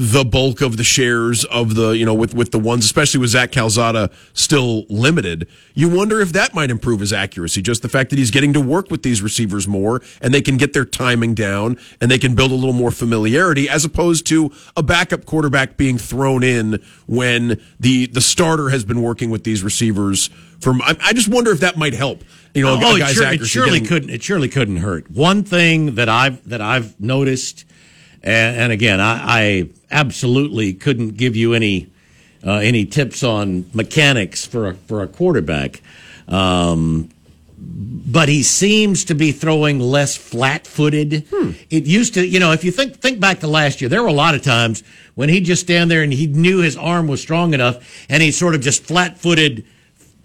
the bulk of the shares of the, you know, with, with the ones, especially with Zach Calzada still limited. You wonder if that might improve his accuracy. Just the fact that he's getting to work with these receivers more and they can get their timing down and they can build a little more familiarity as opposed to a backup quarterback being thrown in when the, the starter has been working with these receivers from, I, I just wonder if that might help. You know, oh, it, guy's sure- it surely getting- couldn't. It surely couldn't hurt. One thing that I've that I've noticed, and, and again, I, I absolutely couldn't give you any uh, any tips on mechanics for a, for a quarterback. Um, but he seems to be throwing less flat-footed. Hmm. It used to, you know, if you think think back to last year, there were a lot of times when he'd just stand there and he knew his arm was strong enough, and he sort of just flat-footed,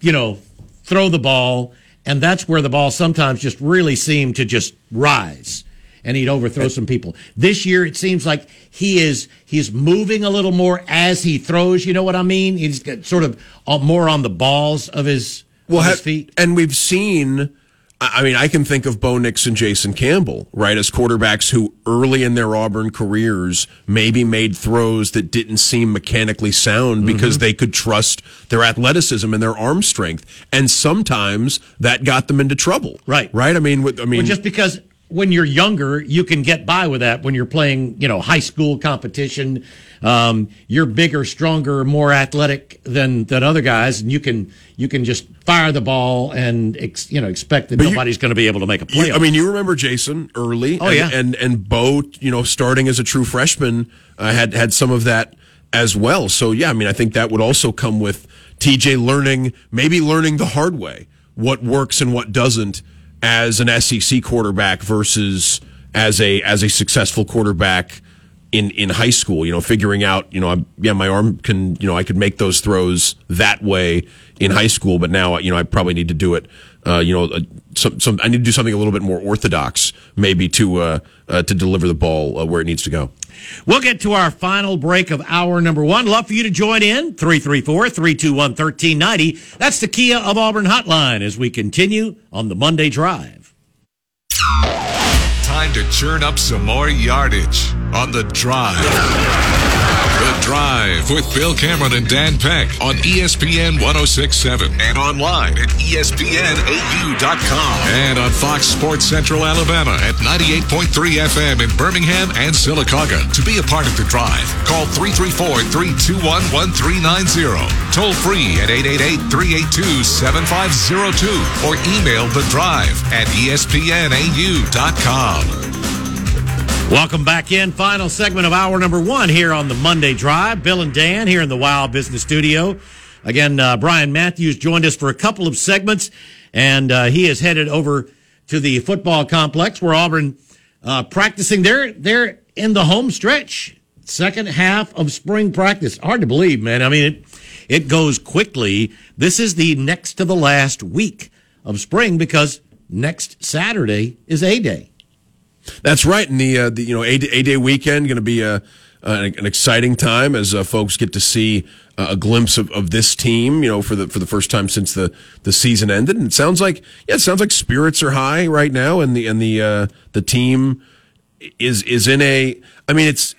you know, throw the ball, and that's where the ball sometimes just really seemed to just rise, and he'd overthrow some people. This year, it seems like he is he's moving a little more as he throws. You know what I mean? He's got sort of uh, more on the balls of his well, of his feet. And we've seen, I mean, I can think of Bo Nix and Jason Campbell, right, as quarterbacks who early in their Auburn careers maybe made throws that didn't seem mechanically sound Mm-hmm. because they could trust their athleticism and their arm strength. And sometimes that got them into trouble. Right. Right? I mean, with, I mean, Well, just because when you're younger, you can get by with that. When you're playing, you know, high school competition, um, you're bigger, stronger, more athletic than than other guys, and you can you can just fire the ball and ex, you know expect that But nobody's going to be able to make a play. You- I mean, you remember Jason early. Oh, and, yeah. and and Bo, you know, starting as a true freshman, uh, had had some of that as well. So yeah, I mean, I think that would also come with TJ learning, maybe learning the hard way what works and what doesn't as an SEC quarterback versus as a as a successful quarterback in in high school. You know, figuring out, you know, I'm, yeah, my arm can, you know, I could make those throws that way in high school, but now, you know, I probably need to do it. Uh, you know, uh, some, some, I need to do something a little bit more orthodox, maybe to uh, uh, to deliver the ball uh, where it needs to go. We'll get to our final break of hour number one. Love for you to join in 334 321 1390. That's the Kia of Auburn hotline as we continue on the Monday Drive. Time to churn up some more yardage on the drive. The Drive with Bill Cameron and Dan Peck on ESPN 1067 and online at ESPNAU.com and on Fox Sports Central Alabama at 98.3 FM in Birmingham and Sylacauga. To be a part of The Drive, call 334-321-1390. Toll free at 888-382-7502 or email The Drive at ESPNAU.com. Welcome back in. Final segment of hour number one here on the Monday Drive. Bill and Dan here in the Wow Business Studio. Again, uh, Brian Matthews joined us for a couple of segments, and uh, he is headed over to the football complex where Auburn uh, practicing. They're they're in the home stretch, second half of spring practice. Hard to believe, man. I mean, it it goes quickly. This is the next to the last week of spring because next Saturday is A Day. That's right, and the, uh, the you know a day weekend going to be a an, an exciting time as uh, folks get to see uh, a glimpse of, of this team. You know, for the for the first time since the, the season ended, and it sounds like yeah, it sounds like spirits are high right now, and the and the uh, the team is is in a. I mean, it's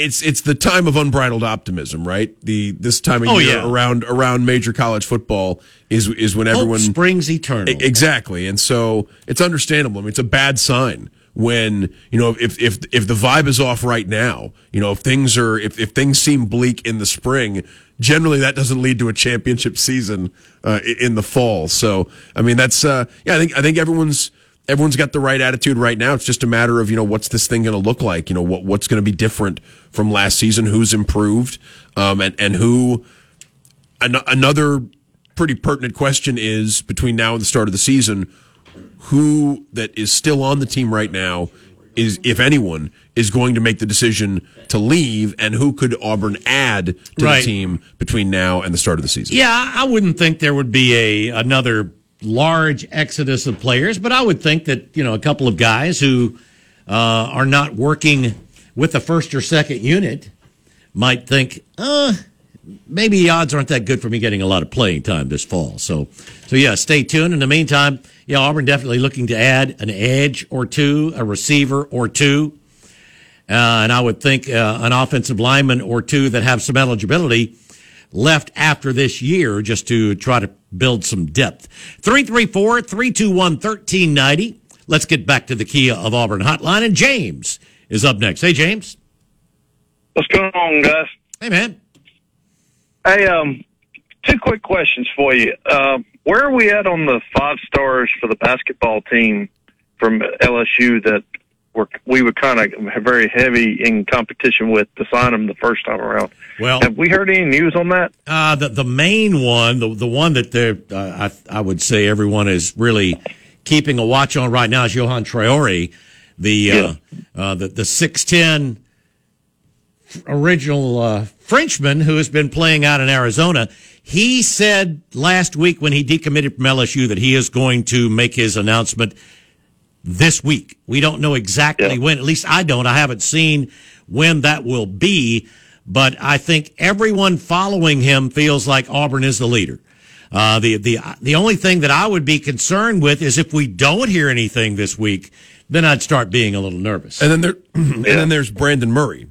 it's it's the time of unbridled optimism, right? The this time of Oh, year yeah. around around major college football is is when Hope everyone springs eternal. Exactly, and so it's understandable. I mean, it's a bad sign when you know if if if the vibe is off right now. You know, if things are if if things seem bleak in the spring, generally that doesn't lead to a championship season uh, in the fall. So, I mean, that's uh, yeah. I think I think everyone's. Everyone's got the right attitude right now. It's just a matter of you know what's this thing going to look like. You know what what's going to be different from last season. Who's improved, um, and and who an- another pretty pertinent question is between now and the start of the season who that is still on the team right now is if anyone is going to make the decision to leave and who could Auburn add to Right. the team between now and the start of the season Yeah, I wouldn't think there would be a another large exodus of players, but I would think that you know a couple of guys who uh, are not working with the first or second unit might think, uh, maybe the odds aren't that good for me getting a lot of playing time this fall. So, so yeah, stay tuned. In the meantime, yeah, Auburn definitely looking to add an edge or two, a receiver or two. Uh, and I would think uh, an offensive lineman or two that have some eligibility left after this year just to try to build some depth. 334 321 1390. Let's get back to the Kia of Auburn hotline. And James is up next. Hey, James. What's going on, guys? Hey, man. Hey, um, two quick questions for you. Um, where are we at on the five stars for the basketball team from LSU that were we were kind of very heavy in competition with to sign them the first time around? Well, have we heard any news on that? Uh, the the main one, the the one that they uh, I I would say everyone is really keeping a watch on right now is Yohan Traore, the uh, Yeah. uh, the the six ten original uh, Frenchman who has been playing out in Arizona. He said last week when he decommitted from LSU that he is going to make his announcement this week. We don't know exactly Yeah. when. At least I don't. I haven't seen when that will be. But I think everyone following him feels like Auburn is the leader. Uh, the the the only thing that I would be concerned with is if we don't hear anything this week, then I'd start being a little nervous. And then there, and then there's Brandon Murray.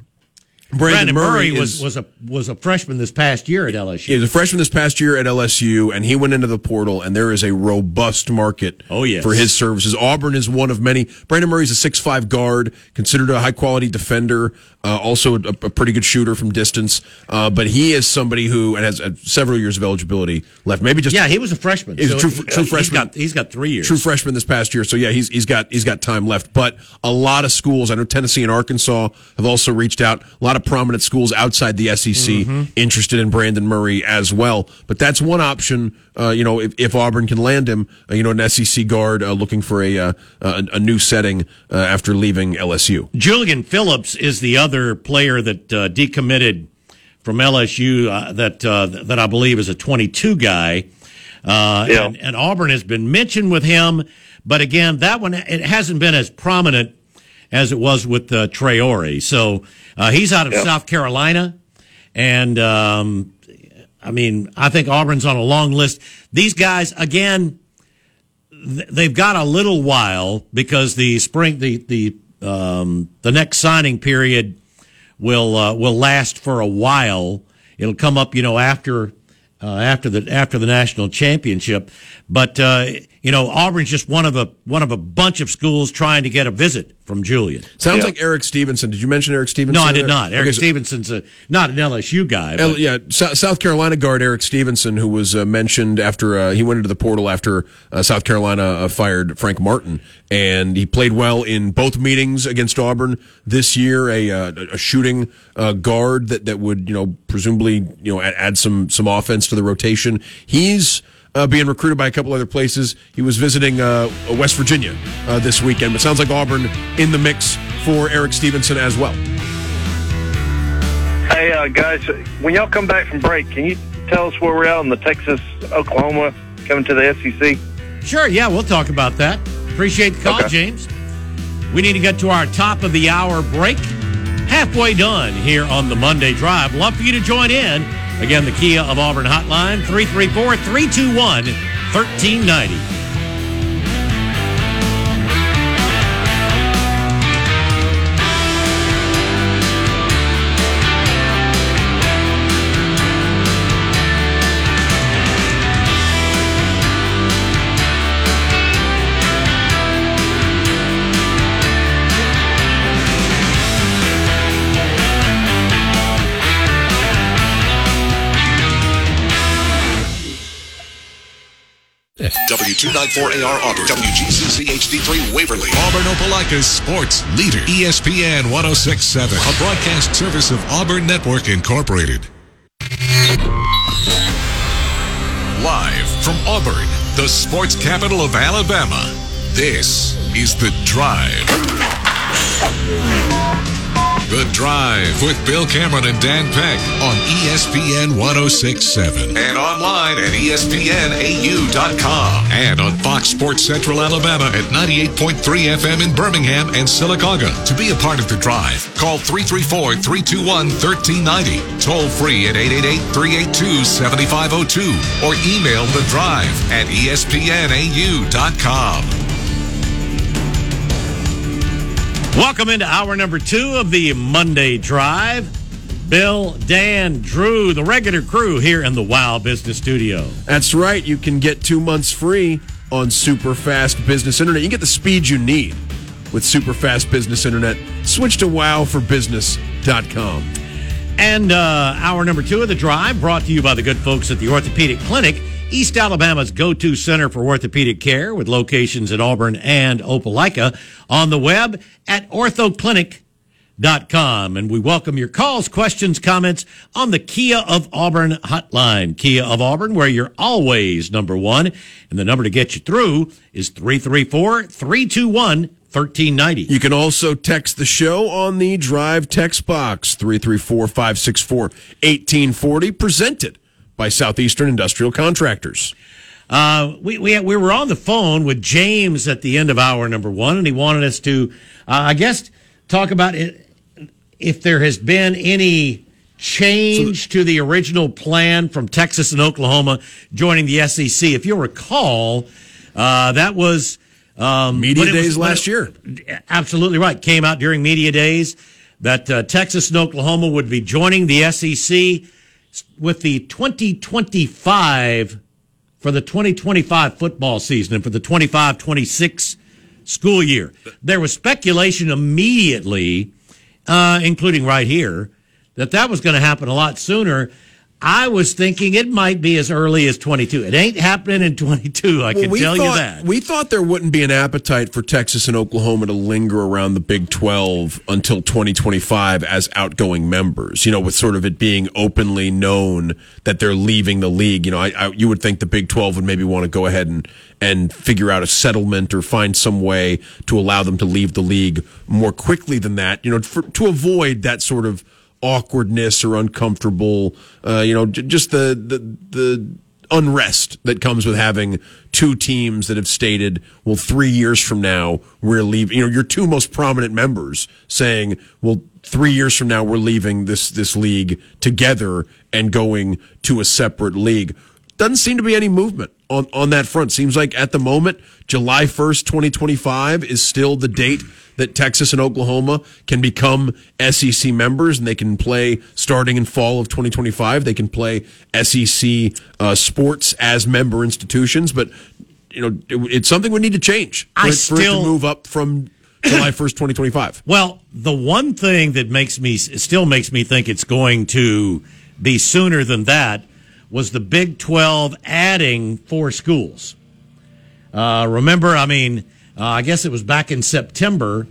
Brandon, Murray, is- was was a was a freshman this past year at LSU. He was a freshman this past year at LSU, and he went into the portal, and there is a robust market Oh, yes. for his services. Auburn is one of many. Brandon Murray is a six-five guard, considered a high-quality defender, uh, also a, a pretty good shooter from distance. Uh, but he is somebody who and has uh, several years of eligibility left. Maybe just yeah, he was a freshman. He's a So true- true he's freshman. got- he's got three years. true freshman this past year. So yeah, he's he's got he's got time left. But a lot of schools, I know Tennessee and Arkansas have also reached out. A lot of prominent schools outside the SEC interested in Brandon Murray as well. But that's one option. Uh, you know, if, if Auburn can land him, uh, you know, an SEC guard uh, looking for a uh, a, a new setting uh, after leaving LSU. Julian Phillips is the other player that uh, decommitted from LSU uh, that uh, that I believe is a 22 guy. Uh, Yeah. and, and Auburn has been mentioned with him, but again, that one it hasn't been as prominent as it was with uh, Traore. So uh, he's out of Yeah. South Carolina, and um, I mean, I think Auburn's on a long list. These guys again th- they've got a little while because the spring the the um, the next signing period will uh, will last for a while. It'll come up, you know, after uh, after the after the national championship. But uh, you know, Auburn's just one of a one of a bunch of schools trying to get a visit from Julian. Sounds Yeah. like Erik Stevenson. Did you mention Erik Stevenson? No, I did there? not. Erik Okay, so- Stevenson's a, not an LSU guy. L- But, yeah, Sou- South Carolina guard Erik Stevenson, who was uh, mentioned after uh, he went into the portal after uh, South Carolina uh, fired Frank Martin, and he played well in both meetings against Auburn this year. A, uh, a shooting uh, guard that that would you know presumably you know add, add some some offense to the rotation. He's uh, being recruited by a couple other places. He was visiting uh, West Virginia uh, this weekend, but sounds like Auburn in the mix for Erik Stevenson as well. Hey, uh, guys, when y'all come back from break, can you tell us where we're at in the Texas Oklahoma coming to the SEC? Sure, yeah, we'll talk about that. Appreciate the call, Okay. James. We need to get to our top of the hour break. Halfway done here on the Monday Drive. Love for you to join in. Again, the Kia of Auburn hotline, 334 321 1390. W294AR Auburn, WGCC HD3 Waverly, Auburn Opelika's sports leader, ESPN 1067, a broadcast service of Auburn Network Incorporated. Live from Auburn, the sports capital of Alabama, this is The Drive. The Drive with Bill Cameron and Dan Peck on ESPN 1067 and online at ESPNAU.com and on Fox Sports Central Alabama at 98.3 FM in Birmingham and Sylacauga. To be a part of The Drive, call 334 321 1390, toll free at 888 382 7502, or email The Drive at ESPNAU.com. Welcome into hour number two of the Monday Drive. Bill, Dan, Drew, the regular crew here in the Wow Business Studio. That's right. You can get two months free on super fast business internet. You get the speed you need with super fast business internet. Switch to wowforbusiness.com. And uh, hour number two of the drive brought to you by the good folks at the Orthopedic Clinic, East Alabama's go to center for orthopedic care with locations in Auburn and Opelika on the web at orthoclinic.com. And we welcome your calls, questions, comments on the Kia of Auburn hotline. Kia of Auburn, where you're always number one. And the number to get you through is 334 321 1390. You can also text the show on the Drive text box 334 564 1840, presented by Southeastern Industrial Contractors. Uh, we, we, we were on the phone with James at the end of hour number one, and he wanted us to, uh, I guess, talk about it, if there has been any change so, to the original plan from Texas and Oklahoma joining the SEC. If you'll recall, uh, that was um, media days was, last year. Absolutely right. Came out during media days that uh, Texas and Oklahoma would be joining the SEC with the 2025 for the 2025 football season and for the 25 26 school year. There was speculation immediately, uh, including right here, that that was going to happen a lot sooner. I was thinking it might be as early as 22. It ain't happening in 22. I well, can tell thought, you that. We thought there wouldn't be an appetite for Texas and Oklahoma to linger around the Big 12 until 2025 as outgoing members. You know, with sort of it being openly known that they're leaving the league. You know, I, I, you would think the Big 12 would maybe want to go ahead and and figure out a settlement or find some way to allow them to leave the league more quickly than that. You know, for, to avoid that sort of awkwardness or uncomfortable, uh, you know, j- just the, the, the unrest that comes with having two teams that have stated, well, three years from now, we're leaving, you know, your two most prominent members saying, well, three years from now, we're leaving this, this league together and going to a separate league. Doesn't seem to be any movement on, on that front. Seems like at the moment, July 1st, 2025 is still the date that Texas and Oklahoma can become SEC members and they can play starting in fall of 2025. They can play SEC uh, sports as member institutions, but you know it, it's something we need to change for, I it, still, for it to move up from July 1st, 2025. Well, the one thing that makes me still makes me think it's going to be sooner than that was the Big 12 adding four schools. Uh, remember, I mean, uh, I guess it was back in September,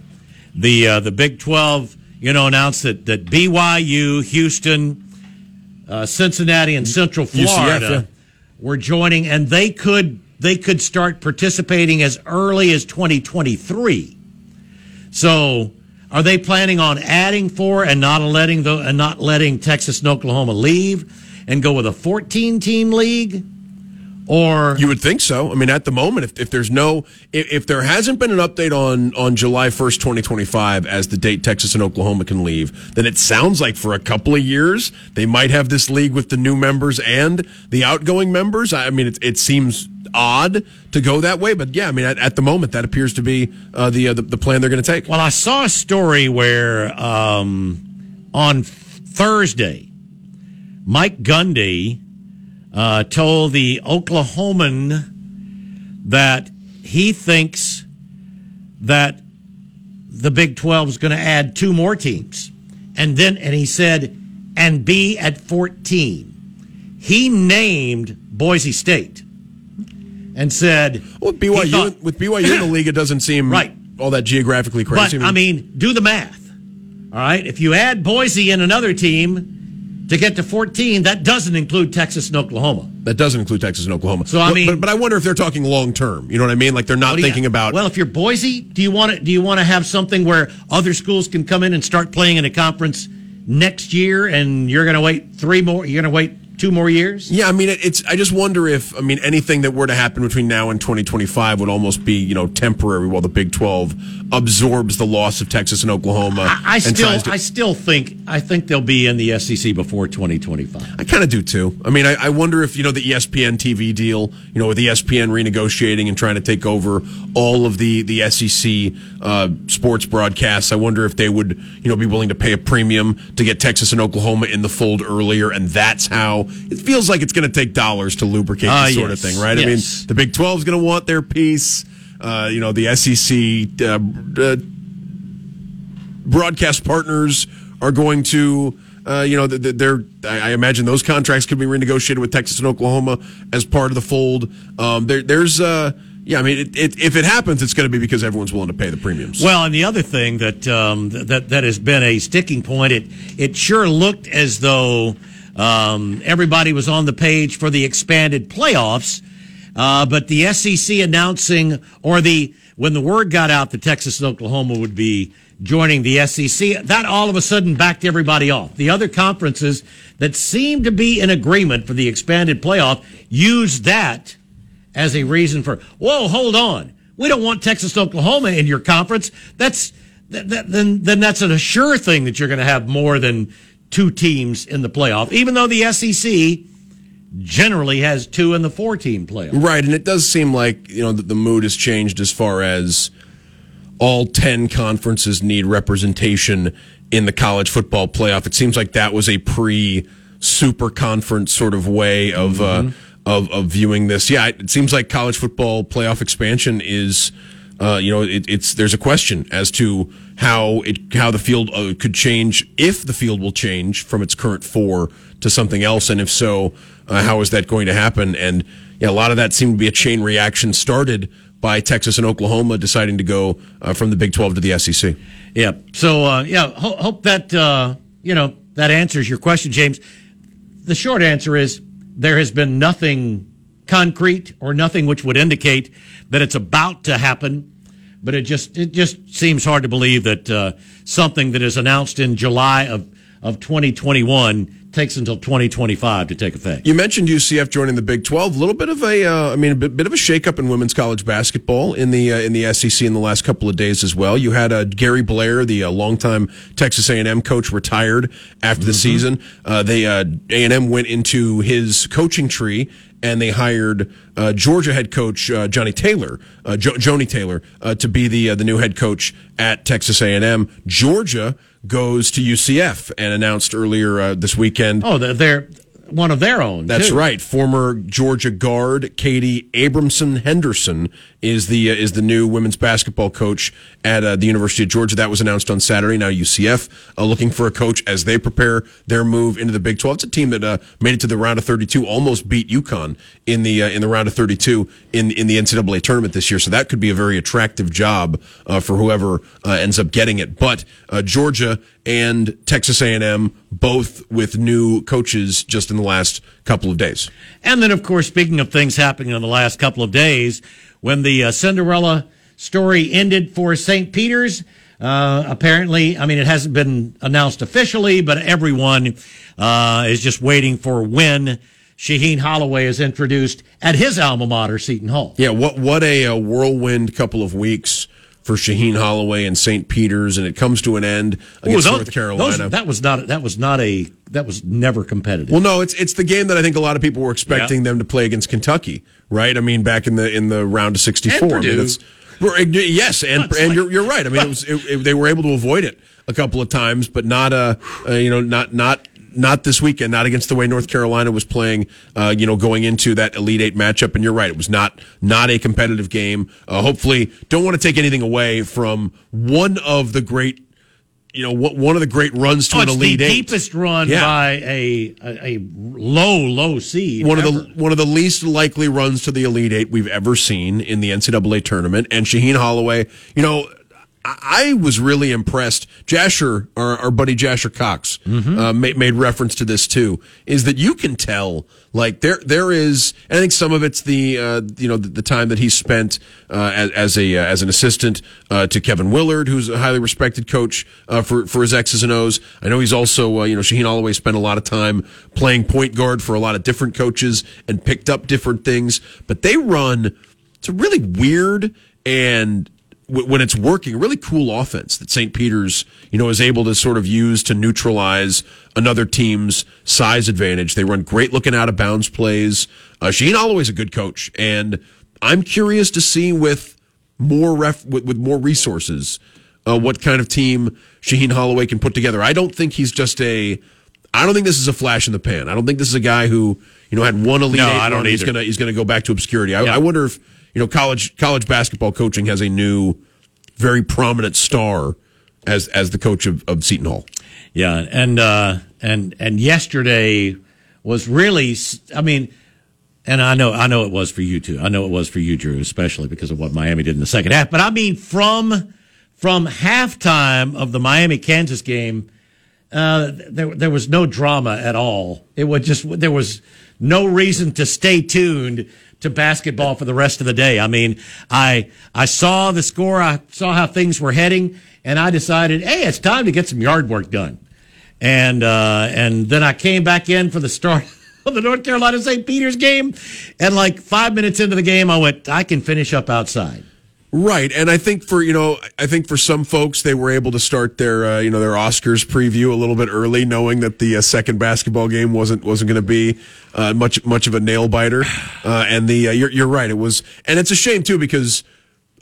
the uh, the Big Twelve, you know, announced that that BYU, Houston, uh, Cincinnati, and Central Florida UCF, yeah. were joining, and they could they could start participating as early as 2023. So, are they planning on adding four and not letting the and not letting Texas and Oklahoma leave and go with a 14 team league? Or you would think so. I mean, at the moment, if, if there's no, if, if there hasn't been an update on on July 1st, 2025, as the date Texas and Oklahoma can leave, then it sounds like for a couple of years they might have this league with the new members and the outgoing members. I mean, it, it seems odd to go that way, but yeah, I mean, at, at the moment that appears to be uh, the, uh, the, the plan they're going to take. Well, I saw a story where um, on Thursday, Mike Gundy uh, told the Oklahoman that he thinks that the Big 12 is going to add two more teams. And then, and he said, and be at 14. He named Boise State and said, well, BYU, thought, with BYU in the league, it doesn't seem right. all that geographically crazy. But, I mean, do the math. All right. If you add Boise and another team, to get to 14, that doesn't include Texas and Oklahoma. That doesn't include Texas and Oklahoma. So I mean, but, but I wonder if they're talking long term. You know what I mean? Like they're not thinking about. Well, if you're Boise, do you want to do you want to have something where other schools can come in and start playing in a conference next year, and you're going to wait three more? You're going to wait two more years? Yeah, I mean, it's. I just wonder if I mean anything that were to happen between now and 2025 would almost be you know temporary while the Big 12 absorbs the loss of Texas and Oklahoma. I, I still, to- I still think I think they'll be in the SEC before 2025. I kind of do too. I mean, I, I, wonder if you know the ESPN TV deal, you know, with ESPN renegotiating and trying to take over all of the the SEC uh, sports broadcasts. I wonder if they would, you know, be willing to pay a premium to get Texas and Oklahoma in the fold earlier, and that's how it feels like it's going to take dollars to lubricate Ah, this sort yes. of thing, right? I mean, the Big Twelve is going to want their piece. Uh, you know, the SEC uh, uh, broadcast partners are going to, uh, you know, th- th- they're. I I imagine those contracts could be renegotiated with Texas and Oklahoma as part of the fold. Um, there, there's, uh, yeah, I mean, it, it, if it happens, it's going to be because everyone's willing to pay the premiums. Well, and the other thing that um, that that has been a sticking point, it it sure looked as though um, everybody was on the page for the expanded playoffs, uh, but the SEC announcing or the when the word got out that Texas and Oklahoma would be joining the SEC, that all of a sudden backed everybody off. The other conferences that seemed to be in agreement for the expanded playoff used that as a reason for, whoa, hold on. We don't want Texas and Oklahoma in your conference. That's, that, that, then, then that's a sure thing that you're going to have more than two teams in the playoff, even though the SEC generally has two in the four team playoff. Right, and it does seem like you know the, the mood has changed as far as all ten conferences need representation in the college football playoff. It seems like that was a pre super conference sort of way of uh, of of viewing this. Yeah, it seems like college football playoff expansion is. Uh, you know, it, it's there's a question as to how it how the field uh, could change if the field will change from its current four to something else, and if so, uh, how is that going to happen? And yeah, a lot of that seemed to be a chain reaction started by Texas and Oklahoma deciding to go uh, from the Big 12 to the SEC. Yeah. So, uh, yeah, ho- hope that, uh, you know, that answers your question, James. The short answer is there has been nothing concrete or nothing which would indicate that it's about to happen. But it just, it just seems hard to believe that, uh, something that is announced in July of, of 2021 takes until 2025 to take effect. You mentioned UCF joining the Big 12. A little bit of a, uh, I mean, a bit, bit of a shakeup in women's college basketball in the uh, in the SEC in the last couple of days as well. You had uh, Gary Blair, the uh, longtime Texas A&M coach, retired after the season. Uh, they uh, A&M went into his coaching tree and they hired uh, Georgia head coach uh, Johnny Taylor, uh, jo- Joni Taylor, uh, to be the uh, the new head coach at Texas A&M. Georgia goes to UCF and announced earlier uh, this weekend. Oh, they're one of their own. That's too. right. Former Georgia guard Katie Abrahamson Henderson is the uh, is the new women's basketball coach at uh, the University of Georgia. That was announced on Saturday. Now UCF uh, looking for a coach as they prepare their move into the Big 12. It's a team that uh, made it to the round of 32, almost beat UConn in the uh, in the round of 32 in in the NCAA tournament this year. So that could be a very attractive job uh, for whoever uh, ends up getting it. But uh, Georgia and Texas A&M both with new coaches just in the last couple of days. And then, of course, speaking of things happening in the last couple of days, when the uh, Cinderella story ended for St. Peter's, uh, apparently, I mean, it hasn't been announced officially, but everyone uh, is just waiting for when Shaheen Holloway is introduced at his alma mater, Seton Hall. Yeah, what what a, uh whirlwind couple of weeks for Shaheen Holloway and St. Peter's, and it comes to an end against those- North Carolina. those- that was not that was not a that was never competitive. well, no, it's it's the game that I think a lot of people were expecting Yeah. them to play against Kentucky, right? I mean, back in the in the round of sixty four. I mean, Purdue. it's- we're- yes, and and like- you're you're right. I mean, it was it, it- they were able to avoid it a couple of times, but not a, uh you know not not. Not this weekend, not against the way North Carolina was playing. Uh, you know, going into that Elite Eight matchup, and you're right, it was not not a competitive game. Uh, hopefully, don't want to take anything away from one of the great, you know, what- one of the great runs to Oh, an Elite the Eight. deepest run Yeah. by a, a a low low seed. one of the one of the least likely runs to the Elite Eight we've ever seen in the NCAA tournament. And Shaheen Holloway, you know, I, was really impressed. Jasher, our, our buddy Jasher Cox, uh, made, made reference to this too. Is that you can tell like there there is. And I think some of it's the uh, you know the, the time that he spent uh, as, as a uh, as an assistant uh, to Kevin Willard, who's a highly respected coach uh, for for his X's and O's. I know he's also uh, you know Shaheen Holloway spent a lot of time playing point guard for a lot of different coaches and picked up different things. But they run it's a really weird and when it's working, a really cool offense that St. Peter's, you know, is able to sort of use to neutralize another team's size advantage. They run great looking out of bounds plays. Uh, Shaheen Holloway's a good coach, and I'm curious to see with more ref with, with more resources, uh, what kind of team Shaheen Holloway can put together. I don't think he's just a. I don't think this is a flash in the pan. I don't think this is a guy who you know had one elite No, I don't. He's gonna he's gonna go back to obscurity. I, Yeah. I wonder if you know college college basketball coaching has a new, very prominent star as as the coach of, of Seton Hall. Yeah, and uh, and and yesterday was really. I mean, and I know I know it was for you too. I know it was for you, Drew, especially because of what Miami did in the second half. But I mean, from from halftime of the Miami Kansas game, uh, there there was no drama at all. It was just there was no reason to stay tuned to basketball for the rest of the day. I mean, I I saw the score, I saw how things were heading, and I decided, hey, it's time to get some yard work done. And uh, and then I came back in for the start of the North Carolina St. Peter's game, and like five minutes into the game, I went, I can finish up outside. Right, and I think for you know, I think for some folks, they were able to start their uh, you know their Oscars preview a little bit early, knowing that the uh, second basketball game wasn't wasn't going to be uh, much much of a nail biter. Uh, and the uh, you're you're right, it was, and it's a shame too because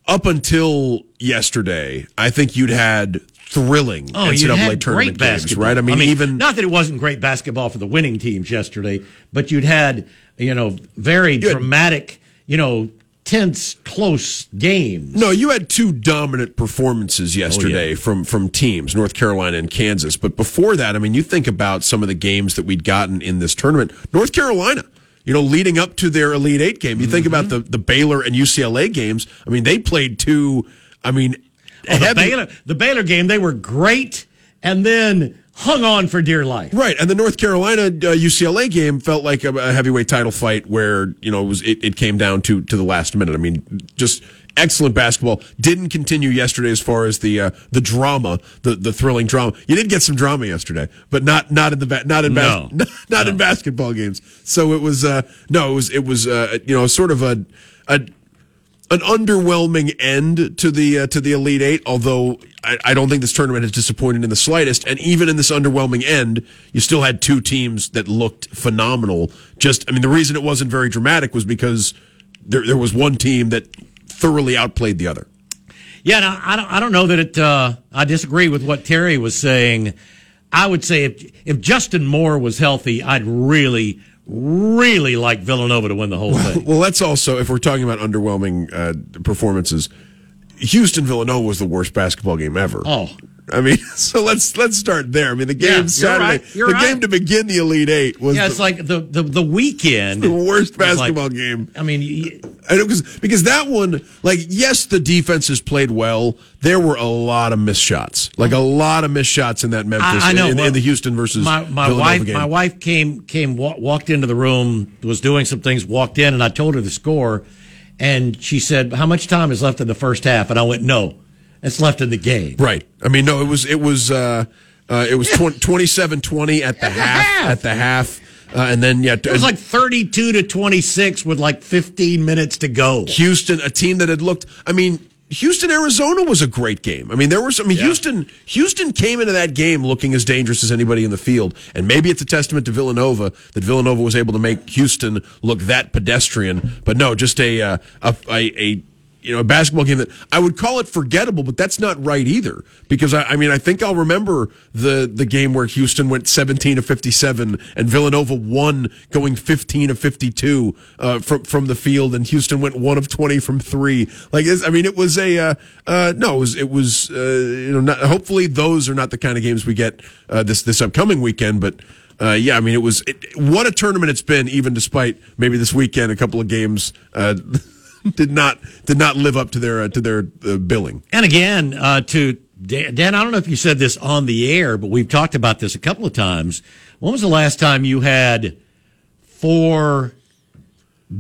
up until yesterday, I think you'd had thrilling Oh, you NCAA had tournament great games, right? I mean, even not that it wasn't great basketball for the winning teams yesterday, but you'd had you know very had- dramatic, you know, tense, close games. No, you had two dominant performances yesterday oh, from from teams, North Carolina and Kansas. But before that, I mean, you think about some of the games that we'd gotten in this tournament. North Carolina, you know, leading up to their Elite Eight game. You think about mm-hmm. the the Baylor and UCLA games. I mean, they played two. I mean, Oh, the Baylor, the Baylor game, they were great, and then hung on for dear life. Right, and the North Carolina uh, UCLA game felt like a, a heavyweight title fight where you know it was it, it came down to to the last minute. I mean, just excellent basketball. Didn't continue yesterday as far as the uh, the drama, the the thrilling drama. You did get some drama yesterday, but not not in the ba- not in bas- No. not in basketball games. So it was uh, no, it was it was uh, you know sort of a a an underwhelming end to the uh, to the Elite Eight. Although I, I don't think this tournament has disappointed in the slightest, and even in this underwhelming end, you still had two teams that looked phenomenal. Just, I mean, the reason it wasn't very dramatic was because there there was one team that thoroughly outplayed the other. Yeah, no, I don't. I don't know that it. Uh, I disagree with what Terry was saying. I would say if if Justin Moore was healthy, I'd really, really like Villanova to win the whole thing. Well, let's also, if we're talking about underwhelming uh, performances, Houston Villanova was the worst basketball game ever. Oh. I mean, so let's let's start there. I mean, the game Yeah, Saturday, right, the right. game to begin the Elite Eight was Yeah, the, it's like the the, the weekend. the worst was like- basketball game. I mean, And it was because that one, like, yes, the defenses played well. There were a lot of missed shots, like a lot of missed shots in that Memphis, I, I know in, in the Houston versus my my wife. game. My wife came came walked into the room, was doing some things, walked in, and I told her the score, and she said, "How much time is left in the first half?" And I went, "No, it's left in the game." Right. I mean, no, it was it was uh, uh, it was 27-20 at the At the half, half. at the half, uh, and then yeah, It was like thirty-two to twenty-six with like fifteen minutes to go. Houston, a team that had looked. I mean, Houston, Arizona was a great game. I mean, there was. I mean, Houston, Houston came into that game looking as dangerous as anybody in the field, and maybe it's a testament to Villanova that Villanova was able to make Houston look that pedestrian. But no, just a uh, a, a, a you know a basketball game that I would call it forgettable, but that's not right either. Because I, I mean, I think I'll remember the the game where Houston went seventeen to fifty seven, and Villanova won going fifteen of fifty two uh, from from the field, and Houston went one of twenty from three. Like, I mean, it was a uh, uh, no, it was it was uh, you know. Not, hopefully, those are not the kind of games we get uh, this this upcoming weekend, but. Uh, yeah, I mean, it was it, what a tournament it's been. Even despite maybe this weekend, a couple of games uh, did not did not live up to their uh, to their uh, billing. And again, uh, to Dan, Dan, I don't know if you said this on the air, but we've talked about this a couple of times. When was the last time you had four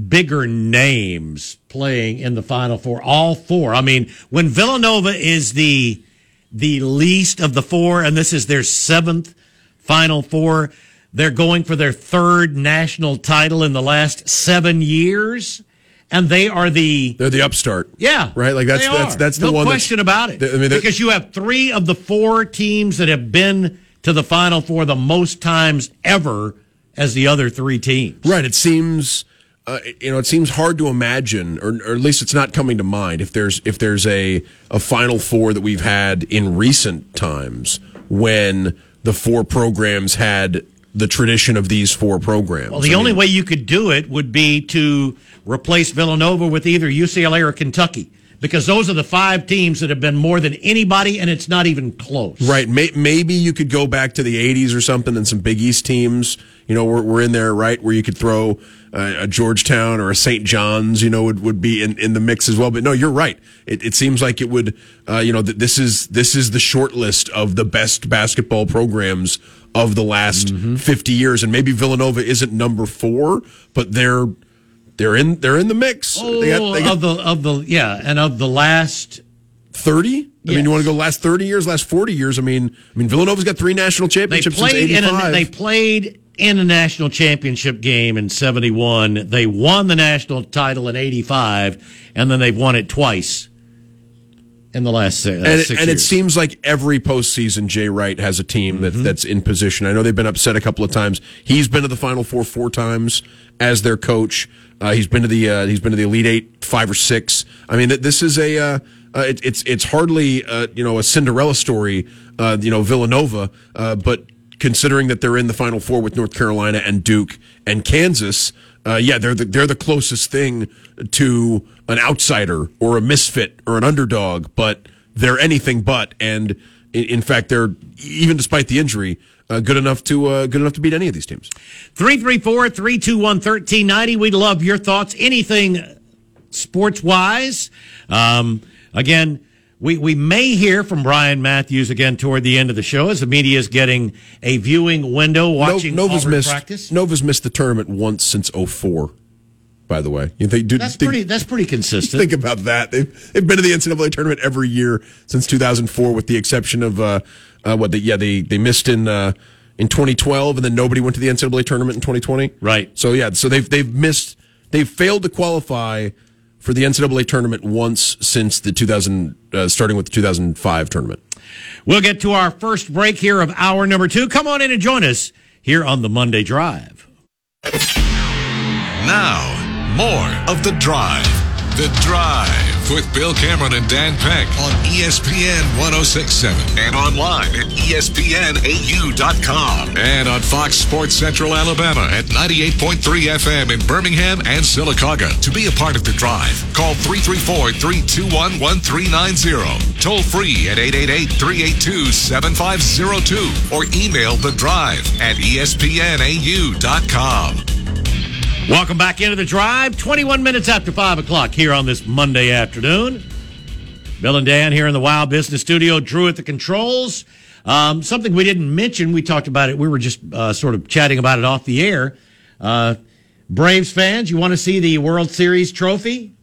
bigger names playing in the Final Four? All four. I mean, when Villanova is the the least of the four, and this is their seventh Final Four, they're going for their third national title in the last seven years. And they are the They're the upstart. yeah Right? Like that's that's that's the no one question about it. I mean, because you have three of the four teams that have been to the Final Four the most times ever as the other three teams. Right. It seems, uh, you know, it seems hard to imagine, or, or at least it's not coming to mind. If there's if there's a a Final Four that we've had in recent times when the four programs had the tradition of these four programs. Well, the I only mean, way you could do it would be to replace Villanova with either UCLA or Kentucky, because those are the five teams that have been more than anybody, and it's not even close. Right. May, maybe you could go back to the 80s or something and some Big East teams, you know, were, were in there, right? Where you could throw uh, a Georgetown or a St. John's, you know, would, would be in, in the mix as well. But no, you're right. It, it seems like it would, uh, you know, th- this is, this is the short list of the best basketball programs of the last mm-hmm. 50 years. And maybe Villanova isn't number four, but they're, they're in, they're in the mix. Oh, they got, oh, they got of the of the yeah, and of the last 30? I mean, you want to go last 30 years, last 40 years? I mean, I mean, Villanova's got three national they championships since played in a, they played in a national championship game in 71 they won the national title in 85 and then they've won it twice in the last six, and it, six and it seems like every postseason, Jay Wright has a team that, that's in position. I know they've been upset a couple of times. He's been to the Final Four four times as their coach. Uh, he's been to the uh, he's been to the Elite Eight five or six. I mean, this is a uh, uh, it, it's it's hardly uh, you know a Cinderella story. Uh, you know Villanova, uh, but considering that they're in the Final Four with North Carolina and Duke and Kansas, uh, yeah, they're the, they're the closest thing to an outsider or a misfit or an underdog, but they're anything but. And in, in fact, they're even despite the injury, uh, good enough to uh, good enough to beat any of these teams. 334 321 1390. We'd love your thoughts. Anything sports wise. Um, again, we, we may hear from Brian Matthews again toward the end of the show as the media is getting a viewing window watching No- Nova's Auburn missed practice. Nova's missed the tournament once since 04, By the way, you think, do, That's think- pretty. That's pretty consistent. Think about that. They've, they've been to the NCAA tournament every year since 2004, with the exception of uh, uh, what? The, yeah, they they missed in uh, in 2012, and then nobody went to the NCAA tournament in 2020. Right. So yeah, so they've they've missed. They've failed to qualify for the NCAA tournament once since the 2000, uh, starting with the 2005 tournament. We'll get to our first break here of hour number two. Come on in and join us here on the Monday Drive. Now, more of The Drive. The Drive with Bill Cameron and Dan Peck on ESPN 1067 and online at ESPNAU.com and on Fox Sports Central Alabama at 98.3 FM in Birmingham and Sylacauga. To be a part of The Drive, call 334 321 1390. Toll free at 888 382 7502 or email The Drive at ESPNAU.com. Welcome back into the drive. 21 minutes after 5 o'clock here on this Monday afternoon. Bill and Dan here in the Wow Business Studio. Drew at the controls. Um, something we didn't mention, we talked about it. We were just uh, sort of chatting about it off the air. Uh, Braves fans, you want to see the World Series trophy?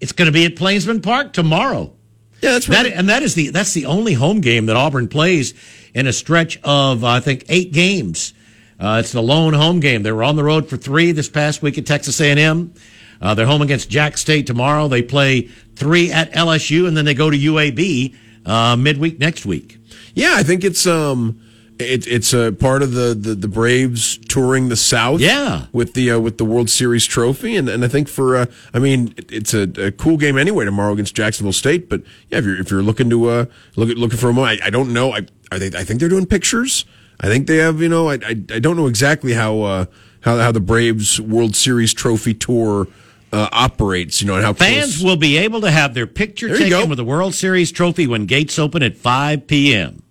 It's going to be at Plainsman Park tomorrow. Yeah, that's That, and that is the that's the only home game that Auburn plays in a stretch of I think eight games. Uh, it's the lone home game. They were on the road for three this past week at Texas A&M. Uh, they're home against Jack State tomorrow. They play three at LSU, and then they go to UAB uh, midweek next week. Yeah, I think it's um, it, it's a part of the, the the Braves touring the South. Yeah. with the uh, with the World Series trophy, and and I think for uh, I mean it, it's a, a cool game anyway tomorrow against Jacksonville State. But yeah, if you're if you're looking to uh look at looking for a moment, I, I don't know. I are they? I think they're doing pictures. I think they have. You know, I I, I don't know exactly how uh how how the Braves World Series trophy tour. Uh, operates, you know, and how Fans close- will be able to have their picture There taken with the World Series trophy when gates open at 5 p.m.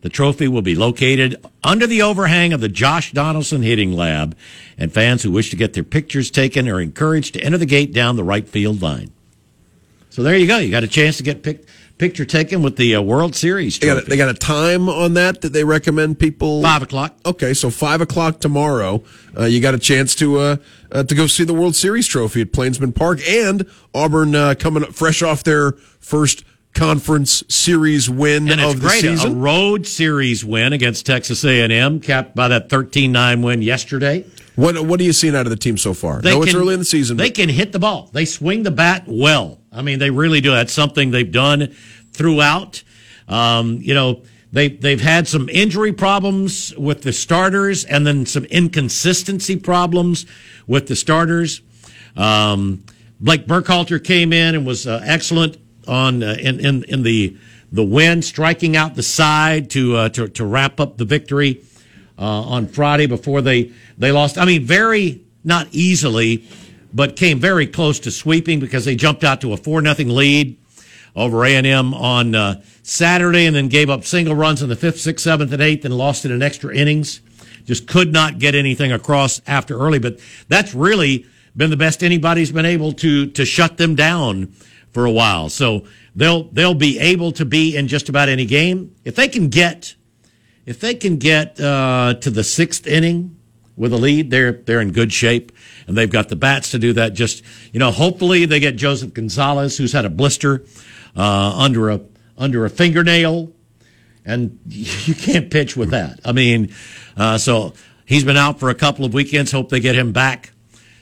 The trophy will be located under the overhang of the Josh Donaldson Hitting Lab, and fans who wish to get their pictures taken are encouraged to enter the gate down the right field line. So there you go. You got a chance to get pic- picture taken with the uh, World Series They got, a, trophy. they got a time on that that they recommend people Five o'clock. Okay, so five o'clock tomorrow, uh, you got a chance to uh, uh, to go see the World Series trophy at Plainsman Park, and Auburn uh, coming up fresh off their first conference series win And of the great. A- A season. road series win against Texas A&M, capped by that 13-9 win yesterday. What What are you seeing out of the team so far? They no, it's can- early in the season. They but- can hit the ball. They swing the bat well. I mean, they really do. That's something they've done throughout. Um, you know, they they've had some injury problems with the starters, and then some inconsistency problems with the starters. Um, Blake Burkhalter came in and was uh, excellent on uh, in, in in the the win, striking out the side to uh, to to wrap up the victory uh, on Friday before they they lost. I mean, very not easily, but came very close to sweeping because they jumped out to a four nothing lead over A and M on uh, Saturday, and then gave up single runs in the fifth, sixth, seventh, and eighth, and lost it in extra innings. Just could not get anything across after early, but that's really been the best anybody's been able to to shut them down for a while. So they'll they'll be able to be in just about any game if they can get if they can get uh, to the sixth inning with a lead, they're they're in good shape, and they've got the bats to do that. Just you know, hopefully they get Joseph Gonzalez, who's had a blister uh, under a under a fingernail, and you can't pitch with that. I mean, uh, so he's been out for a couple of weekends. Hope they get him back.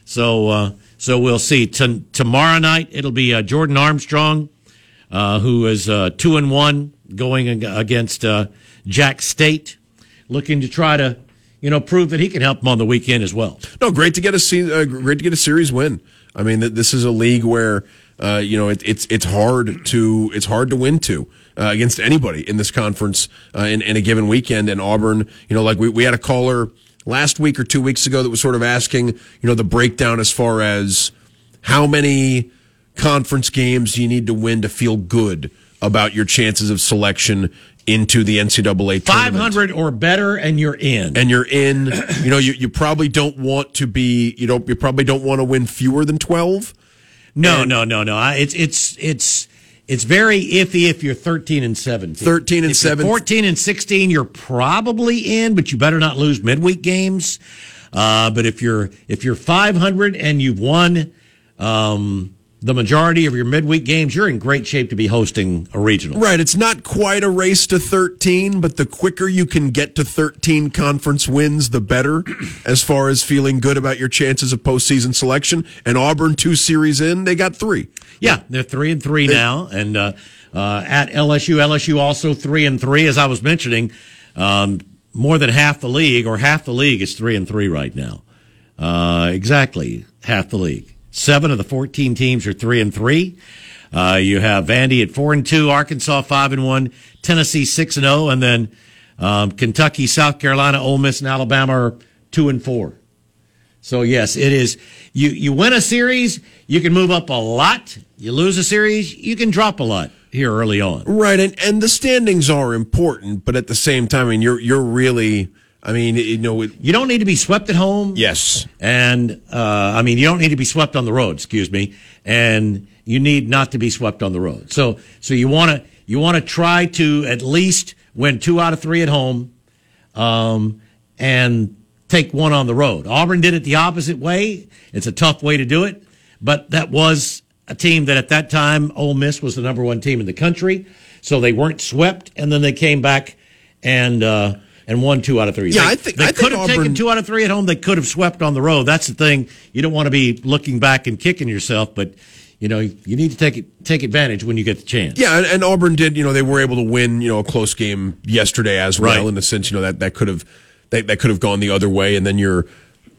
So uh, so we'll see. T- tomorrow night it'll be uh, Jordan Armstrong, uh, who is uh, two and one going against Jack State, looking to try to you know prove that he can help them on the weekend as well. No, great to get a se- uh, great to get a series win. I mean, th- this is a league where uh, you know it, it's it's hard to it's hard to win to uh, against anybody in this conference uh, in, in a given weekend. And Auburn, you know, like we, we had a caller last week or two weeks ago that was sort of asking, you know, the breakdown as far as how many conference games you need to win to feel good about your chances of selection into the NCAA Five hundred or better, and you're in. and you're in, you know, you, you probably don't want to be, you don't, you probably don't want to win fewer than 12. no, no, no, no. I- It's it's it's it's very iffy if you're 13 and 17. 13 and If 17. 14 and 16, you're probably in, but you better not lose midweek games. Uh, but if you're if you're 500 and you've won um, the majority of your midweek games, you're in great shape to be hosting a regional. Right. It's not quite a race to 13, but the quicker you can get to 13 conference wins, the better as far as feeling good about your chances of postseason selection. And Auburn, two series in, they got three. Yeah, they're three and three now, and uh, uh, at LSU, LSU also three and three. As I was mentioning, um, more than half the league, or half the league, is three and three right now. Uh, exactly half the league. Seven of the fourteen teams are three and three. Uh, you have Vandy at four and two, Arkansas five and one, Tennessee six and zero, and then um, Kentucky, South Carolina, Ole Miss, and Alabama are two and four. So yes, it is. You you win a series, you can move up a lot. You lose a series, you can drop a lot here early on. Right. And, and the standings are important, but at the same time, I mean, you're, you're really, I mean, you know, it, You don't need to be swept at home. yes. And uh, I mean, you don't need to be swept on the road. Excuse me. And you need not to be swept on the road. So so you want to you want to try to at least win two out of three at home, um, and take one on the road. Auburn did it the opposite way. It's a tough way to do it, but that was a team that at that time Ole Miss was the number one team in the country, so they weren't swept, and then they came back and. Uh, and won two out of three. Yeah, they, I think- they I think could have Auburn- taken two out of three at home. They could have swept on the road. That's the thing. You don't want to be looking back and kicking yourself, but you know you need to take it, take advantage when you get the chance. Yeah, and, and Auburn did. You know, they were able to win. You know, a close game yesterday as well. Right. In the sense, you know that that could have that, that could have gone the other way, and then you're,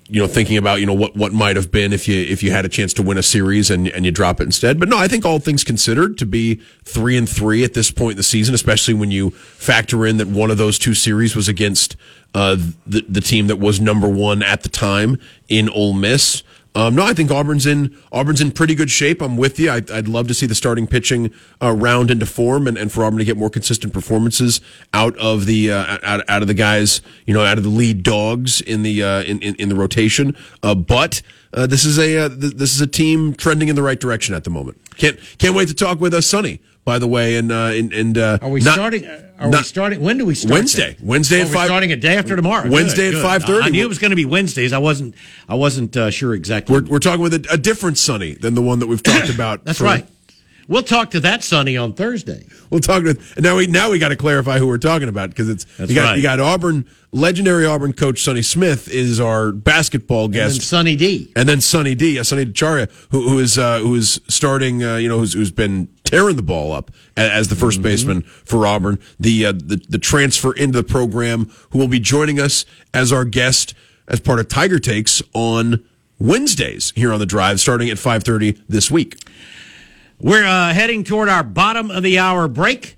you know, thinking about you know what what might have been if you if you had a chance to win a series and and you drop it instead. But no, I think all things considered, to be three and three at this point in the season, especially when you factor in that one of those two series was against uh, the the team that was number one at the time in Ole Miss. Um, no, I think Auburn's in Auburn's in pretty good shape. I'm with you. I'd, I'd love to see the starting pitching uh, round into form, and, and for Auburn to get more consistent performances out of the uh, out, out of the guys, you know, out of the lead dogs in the uh, in, in in the rotation. Uh, but uh, this is a uh, th- this is a team trending in the right direction at the moment. Can't can't wait to talk with uh, Sonny. By the way, and uh, and, and uh, Are we not- starting? Are we starting? When do we start? Wednesday. Wednesday Oh, at we're five- Starting a day after tomorrow. Wednesday Good, at 5:30. I knew it was going to be Wednesdays. I wasn't. I wasn't uh, sure exactly. We're, we're talking with a, a different Sonny than the one that we've talked about. That's for- right. we'll talk to that Sonny on Thursday. We'll talk to now. We now we got to clarify who we're talking about because it's That's you got right. you got Auburn legendary Auburn coach Sonny Smith is our basketball guest. And. Sonny D. And then Sonny D, yeah, Sonny DiChiara, who, who is uh, who is starting, uh, you know, who's, who's been tearing the ball up as the 1st baseman for Auburn. The, uh, the the transfer into the program, who will be joining us as our guest as part of Tiger Takes on Wednesdays here on the Drive, starting at five thirty this week. We're uh, heading toward our bottom of the hour break.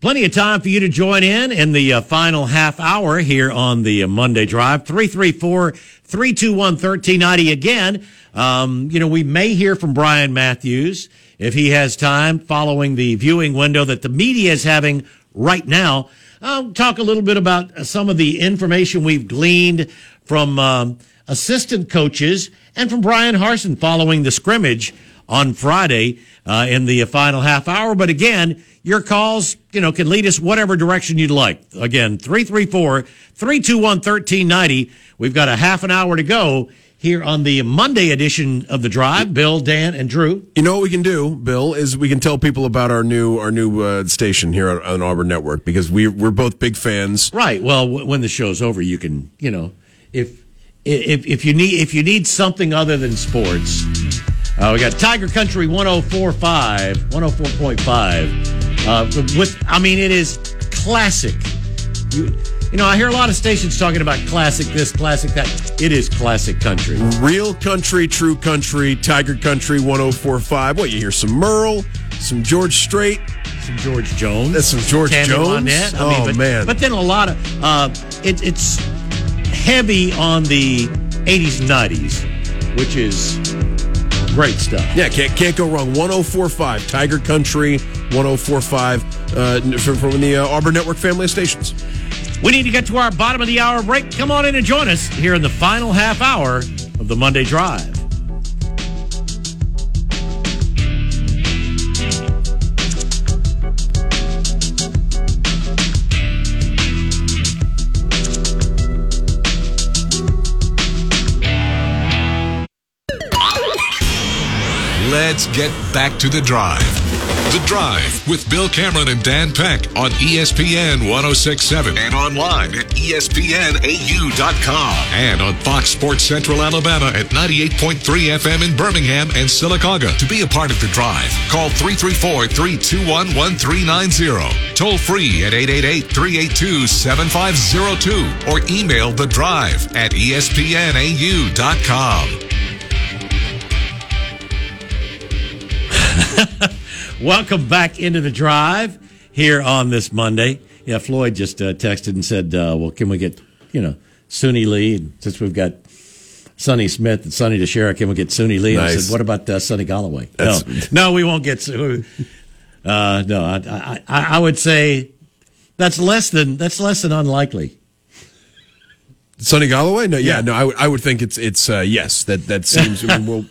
Plenty of time for you to join in in the uh, final half hour here on the uh, Monday Drive. 334 321 1390. Again, um, you know, we may hear from Brian Matthews if he has time following the viewing window that the media is having right now. I'll talk a little bit about some of the information we've gleaned from um, assistant coaches and from Bryan Harsin following the scrimmage on Friday uh, in the final half hour. But again, your calls, you know, can lead us whatever direction you'd like. Again, 334 321 1390. We've got a half an hour to go here on the Monday edition of The Drive. Bill, Dan, and Drew. You know what we can do, Bill, is we can tell people about our new our new uh, station here on, on Auburn Network because we we're both big fans. Right. Well, w- when the show's over, you can, you know, if if if you need if you need something other than sports, uh, we got Tiger Country 104.5, 104.5. Uh, with I mean, it is classic. You you know, I hear a lot of stations talking about classic this, classic that. It is classic country. Real country, true country, Tiger Country 1045. What, you hear some Merle, some George Strait, Some George Jones. That's some George Tammy Jones? Wynette. Oh, but, man. But then a lot of uh, it, it's heavy on the 80s and 90s, which is great stuff. Yeah, can't can't go wrong. 1045, Tiger Country 1045 uh, from, from the uh, Auburn Network family of stations. We need to get to our bottom of the hour break. Come on in and join us here in the final half hour of the Monday Drive. Let's get back to the drive. The Drive with Bill Cameron and Dan Peck on ESPN 1067 and online at ESPNAU.com and on Fox Sports Central Alabama at 98.3 FM in Birmingham and Sylacauga. To be a part of The Drive, call 334 321 1390. Toll free at 888 382 7502 or email The Drive at ESPNAU.com. Welcome back into the drive here on this Monday. Yeah, Floyd just uh, texted and said, uh, "Well, can we get you know Suni Lee? And since we've got Sonny Smith and Sonny DiChiara, can we get Suni Lee?" And I said, "What about uh, Sonny Galloway?" That's- no, no, we won't get. Uh, no, I, I, I I would say that's less than that's less than unlikely. Sonny Galloway? No, yeah, Yeah. no, I would I would think it's it's uh, yes. That that seems. I mean, we'll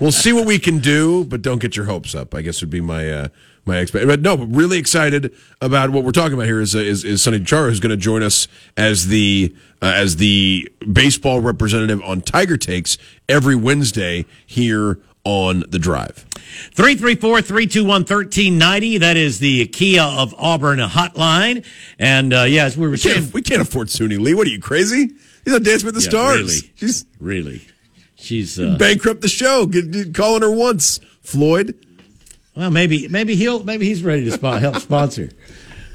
we'll see what we can do, but don't get your hopes up. I guess would be my uh, my expect. But no, but really excited about what we're talking about here. Is uh, is, is Sonny Chara who's going to join us as the uh, as the baseball representative on Tiger Takes every Wednesday here on the Drive. 334 321 1390. That is the Kia of Auburn hotline. And uh, yeah, as we were We saying, can't, we can't afford Suni Lee. What are you crazy? He's on Dance with the Yeah, Stars. really. She's really, she's. Uh, bankrupt the show. Get, get- calling her once, Floyd. Well, maybe maybe he'll maybe he's ready to help sponsor.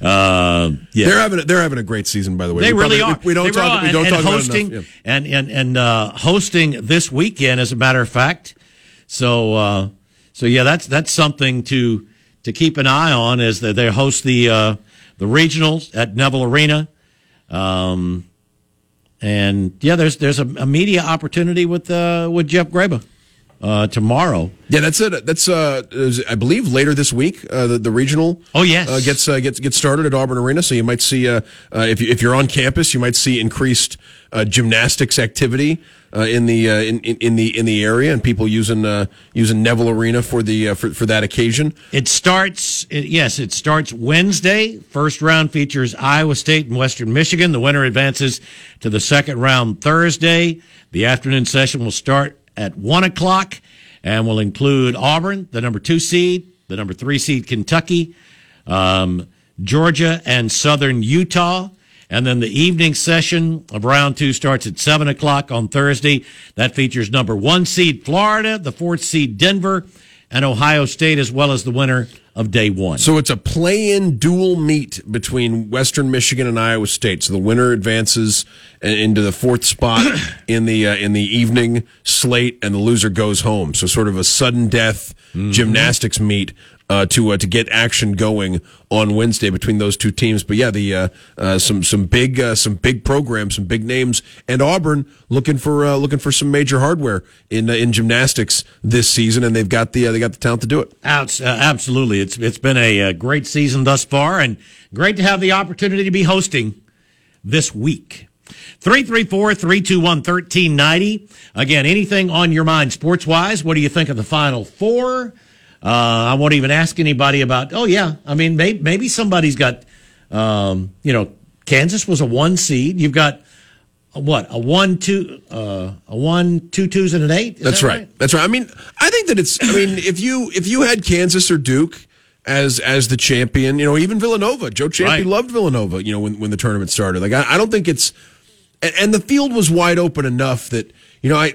Uh, yeah, They're having a, they're having a great season, by the way. they We really probably- are. We, don't They talk. really We don't are. talk and, about hosting enough. and and and uh, hosting this weekend, as a matter of fact. So uh, so yeah, that's that's something to to keep an eye on as they, they host the uh, the regionals at Neville Arena. Um, and yeah, there's there's a, a media opportunity with uh, with Jeff Graba uh, tomorrow. Yeah, that's it. That's uh, I believe later this week. Uh, the, the regional. Oh, yes. uh, gets uh, gets gets started at Auburn Arena. So you might see uh, uh, if you, if you're on campus, you might see increased uh, gymnastics activity uh, in the uh, in, in the in the area, and people using uh, using Neville Arena for the uh, for for that occasion. It starts, it, yes, it starts Wednesday. First round features Iowa State and Western Michigan. The winner advances to the second round Thursday. The afternoon session will start at 1 o'clock and will include Auburn, the number two seed, the number three seed Kentucky, um, Georgia, and Southern Utah. And then the evening session of round two starts at 7 o'clock on Thursday. That features number one seed Florida, the fourth seed Denver, and Ohio State, as well as the winner of day one. So it's a play-in dual meet between Western Michigan and Iowa State. So the winner advances into the fourth spot in the uh, in the evening slate, and the loser goes home. So sort of a sudden death gymnastics meet uh, to uh, to get action going on Wednesday between those two teams. But yeah, the uh, uh, some some big uh, some big programs, some big names, and Auburn looking for uh, looking for some major hardware in in gymnastics this season, and they've got the they got the talent to do it. Absolutely, it's it's been a, great season thus far, and great to have the opportunity to be hosting this week. 334-321-1390. Again, anything on your mind sports wise? What do you think of the final four? Uh, I won't even ask anybody about. Oh yeah, I mean maybe, maybe somebody's got. Um, you know, Kansas was a one seed. You've got a, what a one two uh, a one two twos and an eight. Is That's that right. That's right. I mean, I think that it's. I mean, if you if you had Kansas or Duke as as the champion, you know, even Villanova, Joe Champy Right. loved Villanova. You know, when when the tournament started, like I, I don't think it's, and, and the field was wide open enough that you know I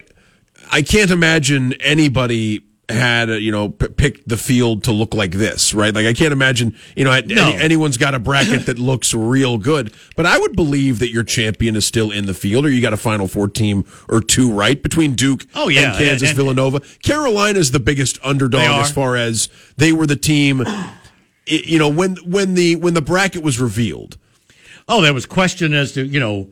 I can't imagine anybody had uh, you know p- picked the field to look like this right? Like i can't imagine you know any, anyone's got a bracket that looks real good but i would believe that your champion is still in the field or you got a final four team or two right between duke Oh, yeah. and kansas And- and- villanova. Carolina's the biggest underdog as far as they were the team you know when when the when the bracket was revealed. Oh, there was question as to you know,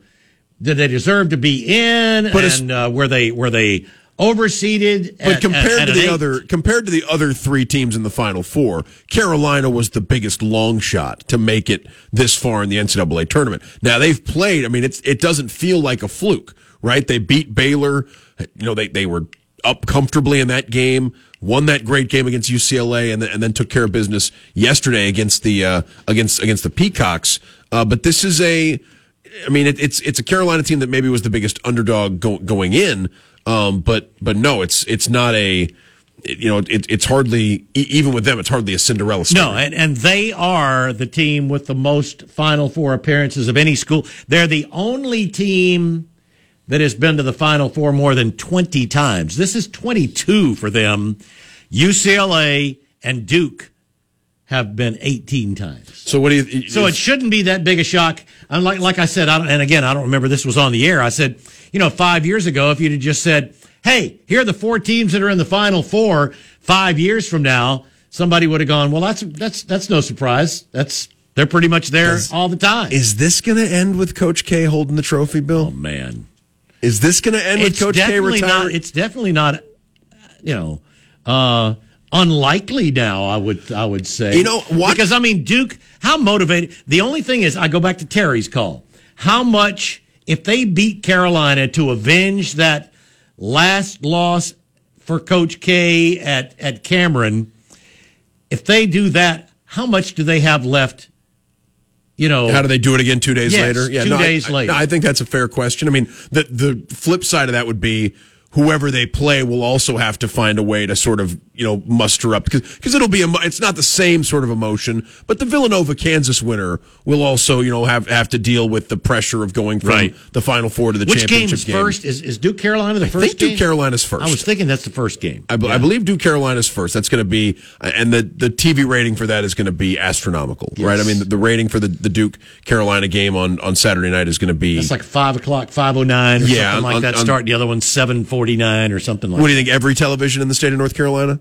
did they deserve to be in, But and uh, were they were they overseeded? But at- compared at- at to the eight? other compared to the other three teams in the final four, Carolina was the biggest long shot to make it this far in the NCAA tournament. Now they've played. I mean, it's it doesn't feel like a fluke, right? They beat Baylor. You know, they they were up comfortably in that game. Won that great game against UCLA, and then, and then took care of business yesterday against the uh, against against the Peacocks. Uh, but this is a I mean, it, it's it's a Carolina team that maybe was the biggest underdog go, going in, um, but but no, it's it's not a, you know, it, it's hardly even with them, it's hardly a Cinderella story. No, and, and they are the team with the most Final Four appearances of any school. They're the only team that has been to the Final Four more than 20 times. This is 22 for them. UCLA and Duke have been 18 times. So what do you? So it shouldn't be that big a shock. And like, like I said, I don't, and again, I don't remember this was on the air. I said, you know, five years ago, if you'd have just said, hey, here are the four teams that are in the final four five years from now, somebody would have gone, well, that's, that's, that's no surprise. That's, they're pretty much there all the time. is this going to end with Coach K holding the trophy, Bill? oh, man. Is this going to end with Coach K retiring? not, it's definitely not, you know, uh, unlikely now, I would, I would say. You know, what- Because I mean, Duke, how motivated, the only thing is, I go back to Terry's call. How much, if they beat Carolina to avenge that last loss for Coach K at, at Cameron, if they do that, how much do they have left? You know, How do they do it again two days Yes, later? two no, I- days I, later. no, I think that's a fair question. I mean, the the flip side of that would be whoever they play will also have to find a way to sort of you know muster up because it'll be a, it's not the same sort of emotion, but the Villanova Kansas winner will also you know have have to deal with the pressure of going from Right. the Final Four to the which championship game. first? Is, is Duke Carolina the I first think Duke game? Carolina's first. I was thinking that's the first game. I, be- I believe Duke Carolina's first. That's going to be, and the, the TV rating for that is going to be astronomical, right? I mean, the, the rating for the, the Duke Carolina game on, on Saturday night is going to be. It's like five o'clock, five oh nine, or Yeah, something like on- that. on- Start the other one seven forty nine or something like. that. what do you think? Every television in the state of North Carolina,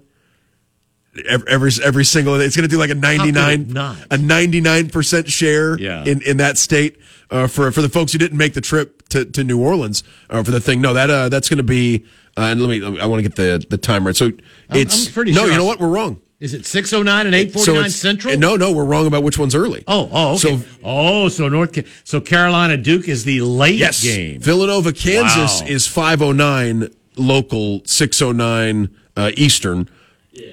every every, every single, it's going to do like a ninety nine, a ninety nine percent share Yeah. in, in that state. Uh, for for the folks who didn't make the trip to, to New Orleans uh, for the thing, no, that uh, that's going to be. Uh, and let me, I want to get the the time right. So it's I'm pretty no, sure you know what? We're wrong. Is it six oh nine and eight forty nine it's- Central? No, no, we're wrong about which one's early. Oh, oh, okay. So- oh, so North, so Carolina Duke is the late Yes. game. Villanova, Kansas Wow. is 509 local, 609 uh, Eastern.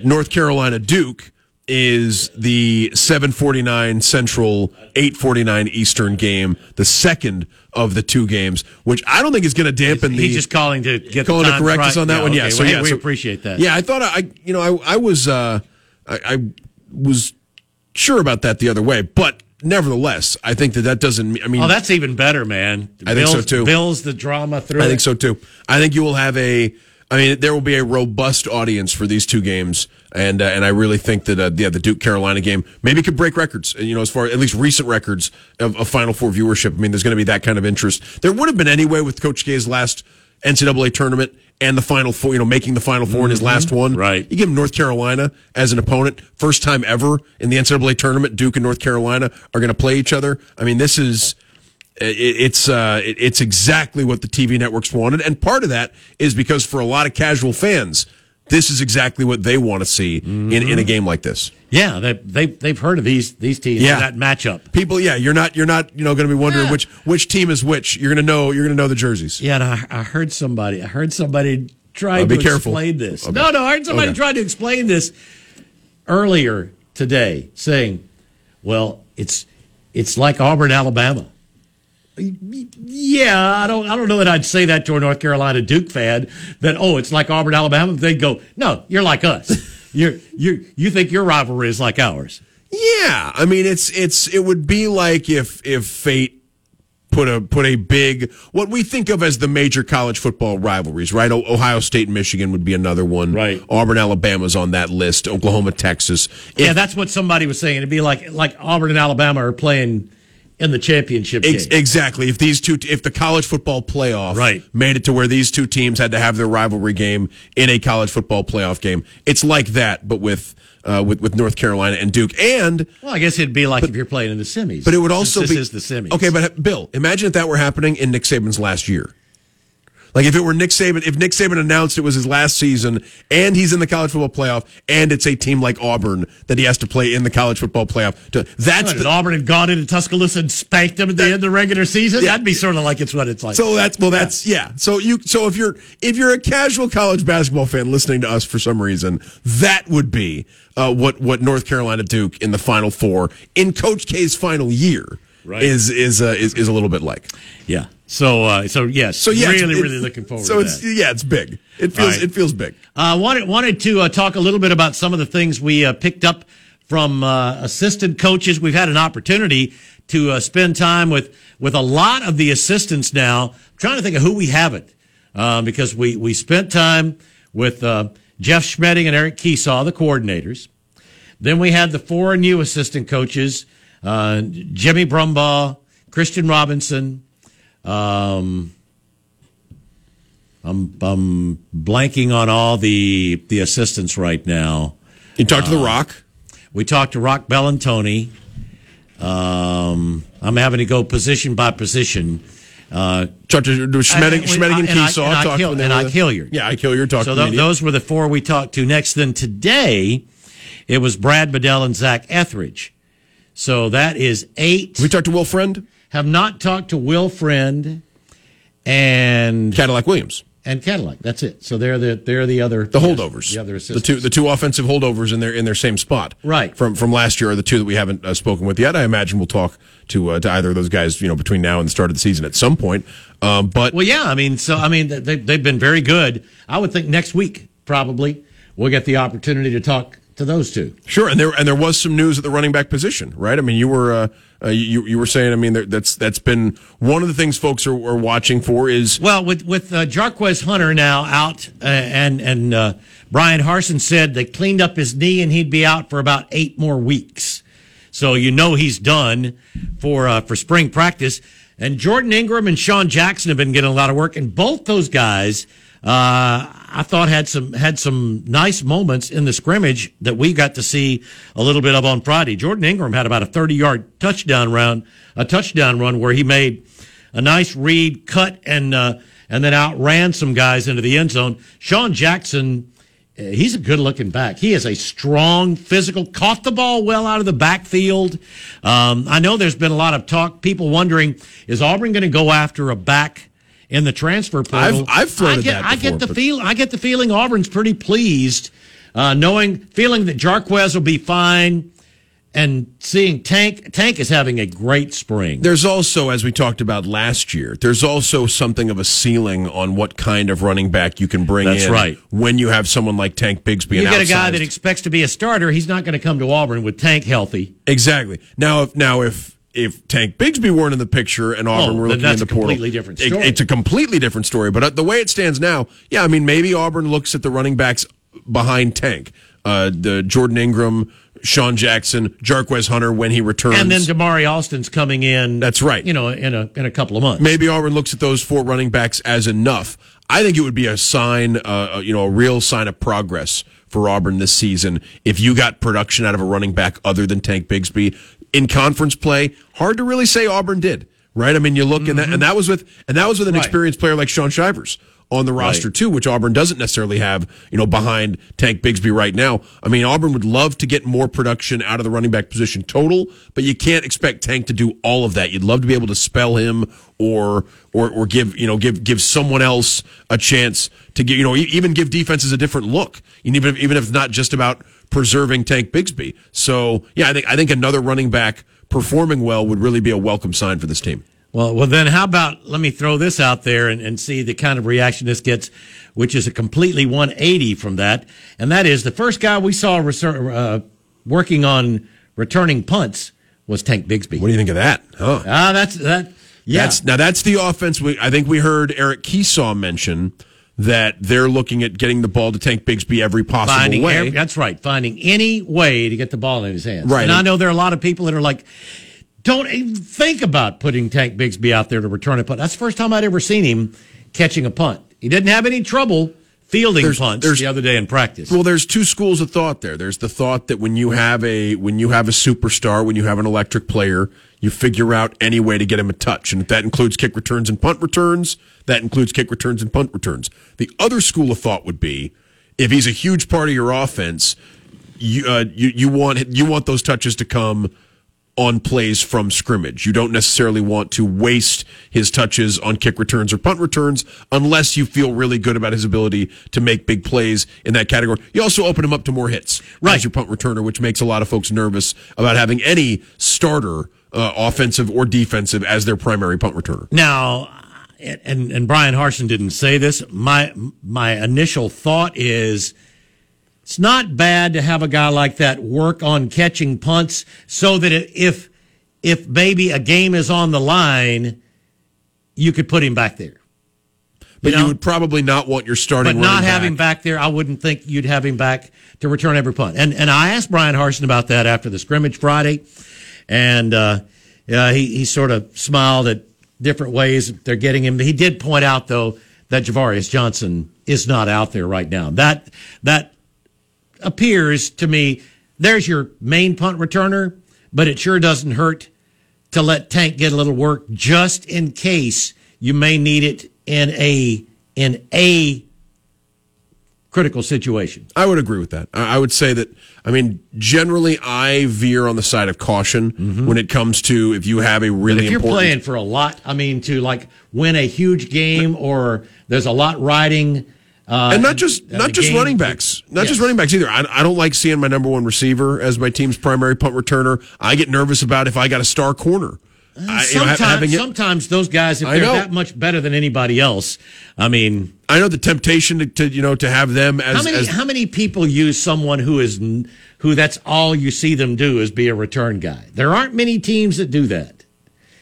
North Carolina Duke is the 749 Central, 849 Eastern game, the second of the two games, which I don't think is going to dampen the He's just calling to get calling the to correct right. us on that one. okay. Yeah, so Well, yeah, we so- appreciate that. Yeah, I thought I, you know, I, I was, uh, I, I was sure about that the other way, but nevertheless, I think that that doesn't. I mean, Oh, that's even better, man. I think so, too. Builds the drama through. I think so too. I think you will have a. I mean, there will be a robust audience for these two games, and uh, and I really think that uh, yeah, the Duke Carolina game maybe could break records. You know, as far at least recent records of, of Final Four viewership. I mean, there's going to be that kind of interest. There would have been anyway with Coach K's last NCAA tournament and the Final Four. You know, making the Final 4 in his last one. Mm-hmm. Right. You give him North Carolina as an opponent, first time ever in the NCAA tournament. Duke and North Carolina are going to play each other. I mean, this is it's uh, it's exactly what the TV networks wanted, and part of that is because for a lot of casual fans, this is exactly what they want to see in, in a game like this. Yeah, they, they they've heard of these these teams. Yeah. that matchup. People, yeah, you're not you're not you know going to be wondering Yeah. which which team is which. You're going to know you're going to know the jerseys. Yeah, and I, I heard somebody. I heard somebody trying be to careful. explain this. Okay. No, no, I heard somebody Okay. trying to explain this earlier today, saying, "Well, it's it's like Auburn, Alabama." Yeah, I don't I don't know that I'd say that to a North Carolina Duke fan. That oh, it's like Auburn, Alabama. They'd go, "No, you're like us. you're you you think your rivalry is like ours." Yeah, I mean it's it's it would be like if if fate put a put a big what we think of as the major college football rivalries, right? Ohio State and Michigan would be another one. Right. Auburn, Alabama's on that list. Oklahoma, Texas. If- yeah, that's what somebody was saying. It'd be like like Auburn and Alabama are playing in the championship Ex- game. exactly. If these two, if the college football playoff Right. made it to where these two teams had to have their rivalry game in a college football playoff game, it's like that, but with uh, with with North Carolina and Duke. And Well, I guess it'd be like if you're playing in the semis. But it would also this be is the semis. Okay, but Bill, imagine if that were happening in Nick Saban's last year. Like if it were Nick Saban, if Nick Saban announced it was his last season and he's in the college football playoff and it's a team like Auburn that he has to play in the college football playoff. to- That's the, Auburn had gone into Tuscaloosa and spanked them at the end of the regular season. Yeah. That'd be sort of like it's what it's like. so that's well that's yeah. So you so if you're if you're a casual college basketball fan listening to us for some reason, that would be uh, what what North Carolina Duke in the Final Four in Coach K's final year Right. is is uh, is is a little bit like. yeah. So uh, so yes. So yeah, really really looking forward So to it's that. yeah, it's big. It feels right. it feels big. Uh, wanted wanted to uh, talk a little bit about some of the things we uh, picked up from uh, assistant coaches. We've had an opportunity to uh, spend time with with a lot of the assistants now. I'm trying to think of who we haven't because we we spent time with uh, Jeff Schmedding and Eric Kiesau, the coordinators. Then we had the four new assistant coaches: uh, Jimmy Brumbaugh, Christian Robinson. Um, I'm I'm blanking on all the the assistants right now. You talk to the Uh, Rock. We talked to Roc Bell Bellantoni. Um, I'm having to go position by position. Uh, Talk to, Schmedding, I- Schmedding and and I- Kiesau. and I talk Hill- to and I with- Hilliard. Yeah, I Hilliard. So th- those were the four we talked to next. Then today, it was Brad Bedell and Zac Etheridge. So that is eight. We talked to Will Friend, Have not talked to Will Friend and Cadillac Williams, and Cadillac. That's it. So they're the they're the other the holdovers, The other the two the two offensive holdovers in their in their same spot, Right. From from last year are the two that we haven't uh, spoken with yet. I imagine we'll talk to uh, to either of those guys, you know, between now and the start of the season at some point. Um, but Well, yeah, I mean, so I mean, they they've been very good. I would think next week probably we'll get the opportunity to talk to those two. Sure, and there and there was some news at the running back position, right? I mean, you were uh, uh, you you were saying, I mean, there, that's that's been one of the things folks are, are watching for is Well, with with uh, Jarquez Hunter now out, uh, and and uh, Bryan Harsin said they cleaned up his knee and he'd be out for about eight more weeks. So you know he's done for uh, for spring practice. And Jordan Ingram and Sean Jackson have been getting a lot of work, and both those guys, uh, I thought had some had some nice moments in the scrimmage that we got to see a little bit of on Friday. Jordan Ingram had about a thirty yard touchdown round, a touchdown run where he made a nice read, cut, and uh, and then outran some guys into the end zone. Sean Jackson, uh, he's a good looking back. He is a strong, physical, caught the ball well out of the backfield. Um, I know there's been a lot of talk, people wondering, is Auburn going to go after a back in the transfer portal? I've- I've floated I get, that I get the but- feel. I get the feeling Auburn's pretty pleased, uh, knowing, feeling that Jarquez will be fine and seeing Tank Tank is having a great spring. There's also, as we talked about last year, there's also something of a ceiling on what kind of running back you can bring That's in right. when you have someone like Tank Bigsby. you get a guy that expects to be a starter. He's not going to come to Auburn with Tank healthy. Exactly. Now, if now if if Tank Bigsby weren't in the picture and Auburn Oh, were looking that's in the portal, completely different it- it's a completely different story. But uh, the way it stands now, yeah, I mean, maybe Auburn looks at the running backs behind Tank, uh, the Jordan Ingram, Sean Jackson, Jarquez Hunter when he returns, And then Damari Alston's coming in. That's right. You know, in a in a couple of months. maybe Auburn looks at those four running backs as enough. I think it would be a sign, uh, you know, a real sign of progress for Auburn this season if you got production out of a running back other than Tank Bigsby in conference play. Hard to really say Auburn did, right? I mean, you look and that and that was with and that was with an Right. experienced player like Shaun Shivers on the roster Right. too, which Auburn doesn't necessarily have, you know, behind Tank Bigsby right now. I mean, Auburn would love to get more production out of the running back position total, but you can't expect Tank to do all of that. You'd love to be able to spell him or or or give, you know, give give someone else a chance to get, you know, even give defenses a different look. And even if, even if it's not just about preserving Tank Bigsby. So, yeah, I think I think another running back performing well would really be a welcome sign for this team. Well, well, then how about let me throw this out there and, and see the kind of reaction this gets, which is a completely 180 from that. And that is the first guy we saw reser- uh, working on returning punts was Tank Bigsby. What do you think of that? Huh? Ah, that's that. Yeah. That's now that's the offense. We, I think we heard Eric Kiesau mention that they're looking at getting the ball to Tank Bigsby every possible finding way. every- that's right. Finding any way to get the ball in his hands. Right. And I know there are a lot of people that are like, don't even think about putting Tank Bigsby out there to return a punt. That's the first time I'd ever seen him catching a punt. He didn't have any trouble fielding There's- punts there's- the other day in practice. well, there's two schools of thought there. There's the thought that when you have a when you have a superstar, when you have an electric player, you figure out any way to get him a touch, and if that includes kick returns and punt returns, that includes kick returns and punt returns. The other school of thought would be if he's a huge part of your offense, you uh, you you want you want those touches to come on plays from scrimmage. You don't necessarily want to waste his touches on kick returns or punt returns unless you feel really good about his ability to make big plays in that category. You also open him up to more hits Right. as your punt returner, which makes a lot of folks nervous about having any starter, uh, offensive or defensive, as their primary punt returner. Now, and and Bryan Harsin didn't say this. My my initial thought is it's not bad to have a guy like that work on catching punts so that if if maybe a game is on the line, you could put him back there. But you, know? would probably not want your starting But not him back. there, I wouldn't think you'd have him back to return every punt. And and I asked Bryan Harsin about that after the scrimmage Friday, and uh, yeah, he he sort of smiled at different ways they're getting him. He did point out though that Ja'Varrius Johnson is not out there right now. That that appears to me there's your main punt returner, but it sure doesn't hurt to let Tank get a little work just in case you may need it in a in a critical situation. I would agree with that. I I would say that, I mean, generally I veer on the side of caution when it comes to if you have a really Mm-hmm. If you're important playing for a lot, I mean, to like win a huge game or there's a lot riding. Uh, and not just in not just game. running backs, not just running backs either. I, I don't like seeing my number one receiver as my team's primary punt returner. I get nervous about if I got a star corner. I, you know, Sometimes, it- sometimes those guys, if they're that much better than anybody else, I mean, I know the temptation to, to you know to have them as how many as how many people use someone who is who that's all you see them do is be a return guy? There aren't many teams that do that.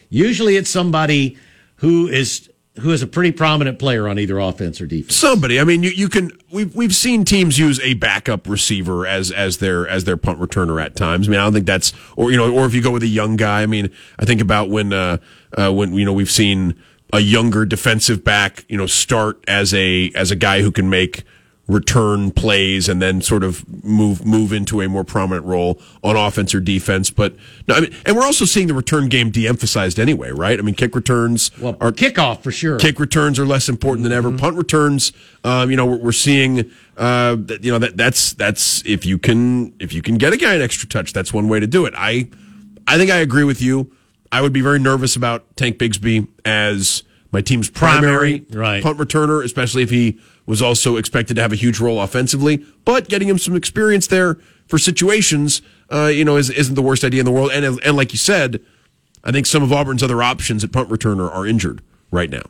Usually, it's somebody who is who is a pretty prominent player on either offense or defense. somebody. I mean, you, you can we've we've seen teams use a backup receiver as as their as their punt returner at times. I mean, I don't think that's or you know or if you go with a young guy. I mean, I think about when uh, uh when you know we've seen a younger defensive back you know start as a as a guy who can make return plays and then sort of move move into a more prominent role on offense or defense. But no, I mean, and we're also seeing the return game de-emphasized anyway, right? I mean, kick returns Well, are kickoff for sure. kick returns are less important than ever. Punt returns, um, you know, we're, we're seeing, uh, that, you know, that that's that's if you can if you can get a guy an extra touch, that's one way to do it. I I think I agree with you. I would be very nervous about Tank Bigsby as my team's primary, Primary, right. punt returner, especially if he was also expected to have a huge role offensively. But getting him some experience there for situations uh, you know, is, isn't the worst idea in the world. And and like you said, I think some of Auburn's other options at punt returner are injured right now.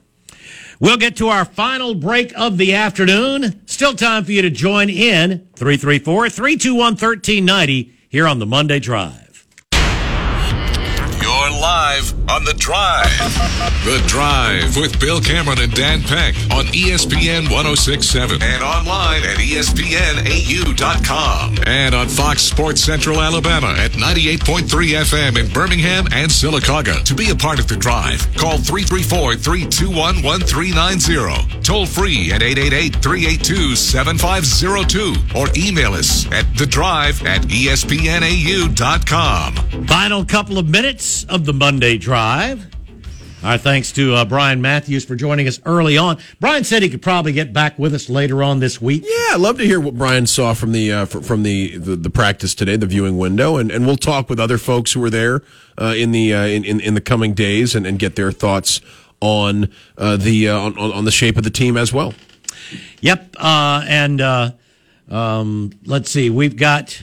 We'll get to our final break of the afternoon. Still time for you to join in 334 321 1390 here on the Monday Drive. You're live on The Drive. The Drive with Bill Cameron and Dan Peck on ESPN 1067 and online at ESPNAU.com and on Fox Sports Central Alabama at 98.3 FM in Birmingham and Sylacauga. To be a part of The Drive, call 334 321 1390. Toll free at 888 382 7502 or email us at The Drive at ESPNAU.com. Final couple of minutes of the Monday Drive. Our thanks to uh, Bryan Matthews for joining us early on. Brian said he could probably get back with us later on this week. Yeah, I'd love to hear what Brian saw from the uh, fr- from the, the the practice today, the viewing window, and, and we'll talk with other folks who were there uh, in the uh, in, in in the coming days and, and get their thoughts on uh, the uh, on, on the shape of the team as well. Yep. Uh, and uh, um, let's see, we've got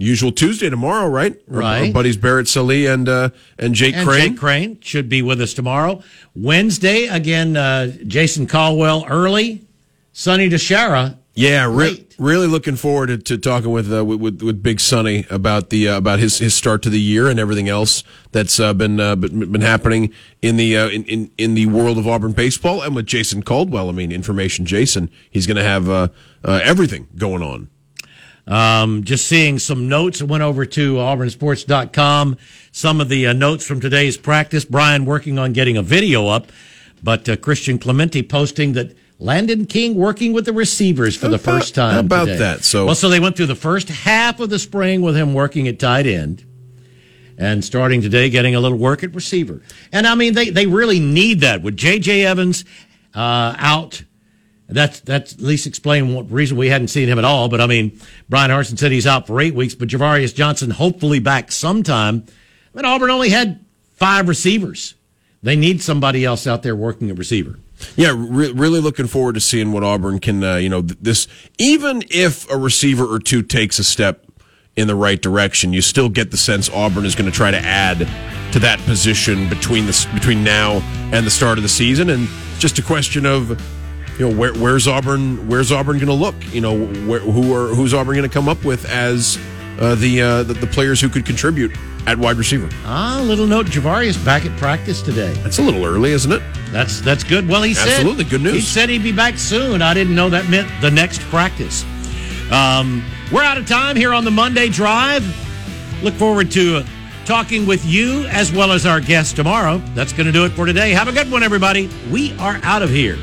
Usual Tuesday tomorrow, right? Our- Right. Our buddies Barrett Sallee and uh, and Jake and Crain. Jake Crain should be with us tomorrow. Wednesday again, uh, Jason Caldwell early. Sonny DiChiara. Yeah, re- really looking forward to, to talking with, uh, with with Big Sonny about the uh, about his, his start to the year and everything else that's uh, been uh, been been happening in the uh, in, in in the world of Auburn baseball and with Jason Caldwell. I mean, information Jason. He's going to have uh, uh, everything going on. Um, just seeing some notes. I went over to auburnsports.com. Some of the uh, notes from today's practice. Brian working on getting a video up, but uh, Christian Clemente posting that Landon King working with the receivers for the first time. how about today. that? So- well, so they went through the first half of the spring with him working at tight end. And starting today, getting a little work at receiver. And I mean, they, they really need that with J.J. Evans uh, out. That's that's at least explain what reason we hadn't seen him at all. But I mean, Bryan Harsin said he's out for eight weeks, but Ja'Varrius Johnson hopefully back sometime. I mean, Auburn only had five receivers. They need somebody else out there working at receiver. Yeah, re- really looking forward to seeing what Auburn can, uh, you know, th- this. Even if a receiver or two takes a step in the right direction, you still get the sense Auburn is going to try to add to that position between the between now and the start of the season, and just a question of, you know, where, where's Auburn? Where's Auburn going to look? You know, where, who are who's Auburn going to come up with as uh, the, uh, the the players who could contribute at wide receiver? Ah, little note: Ja'Varrius back at practice today. That's a little early, isn't it? That's that's good. Well, he said Absolutely, good news. He said he'd be back soon. I didn't know that meant the next practice. Um, we're out of time here on the Monday Drive. Look forward to talking with you as well as our guest tomorrow. That's going to do it for today. Have a good one, everybody. We are out of here.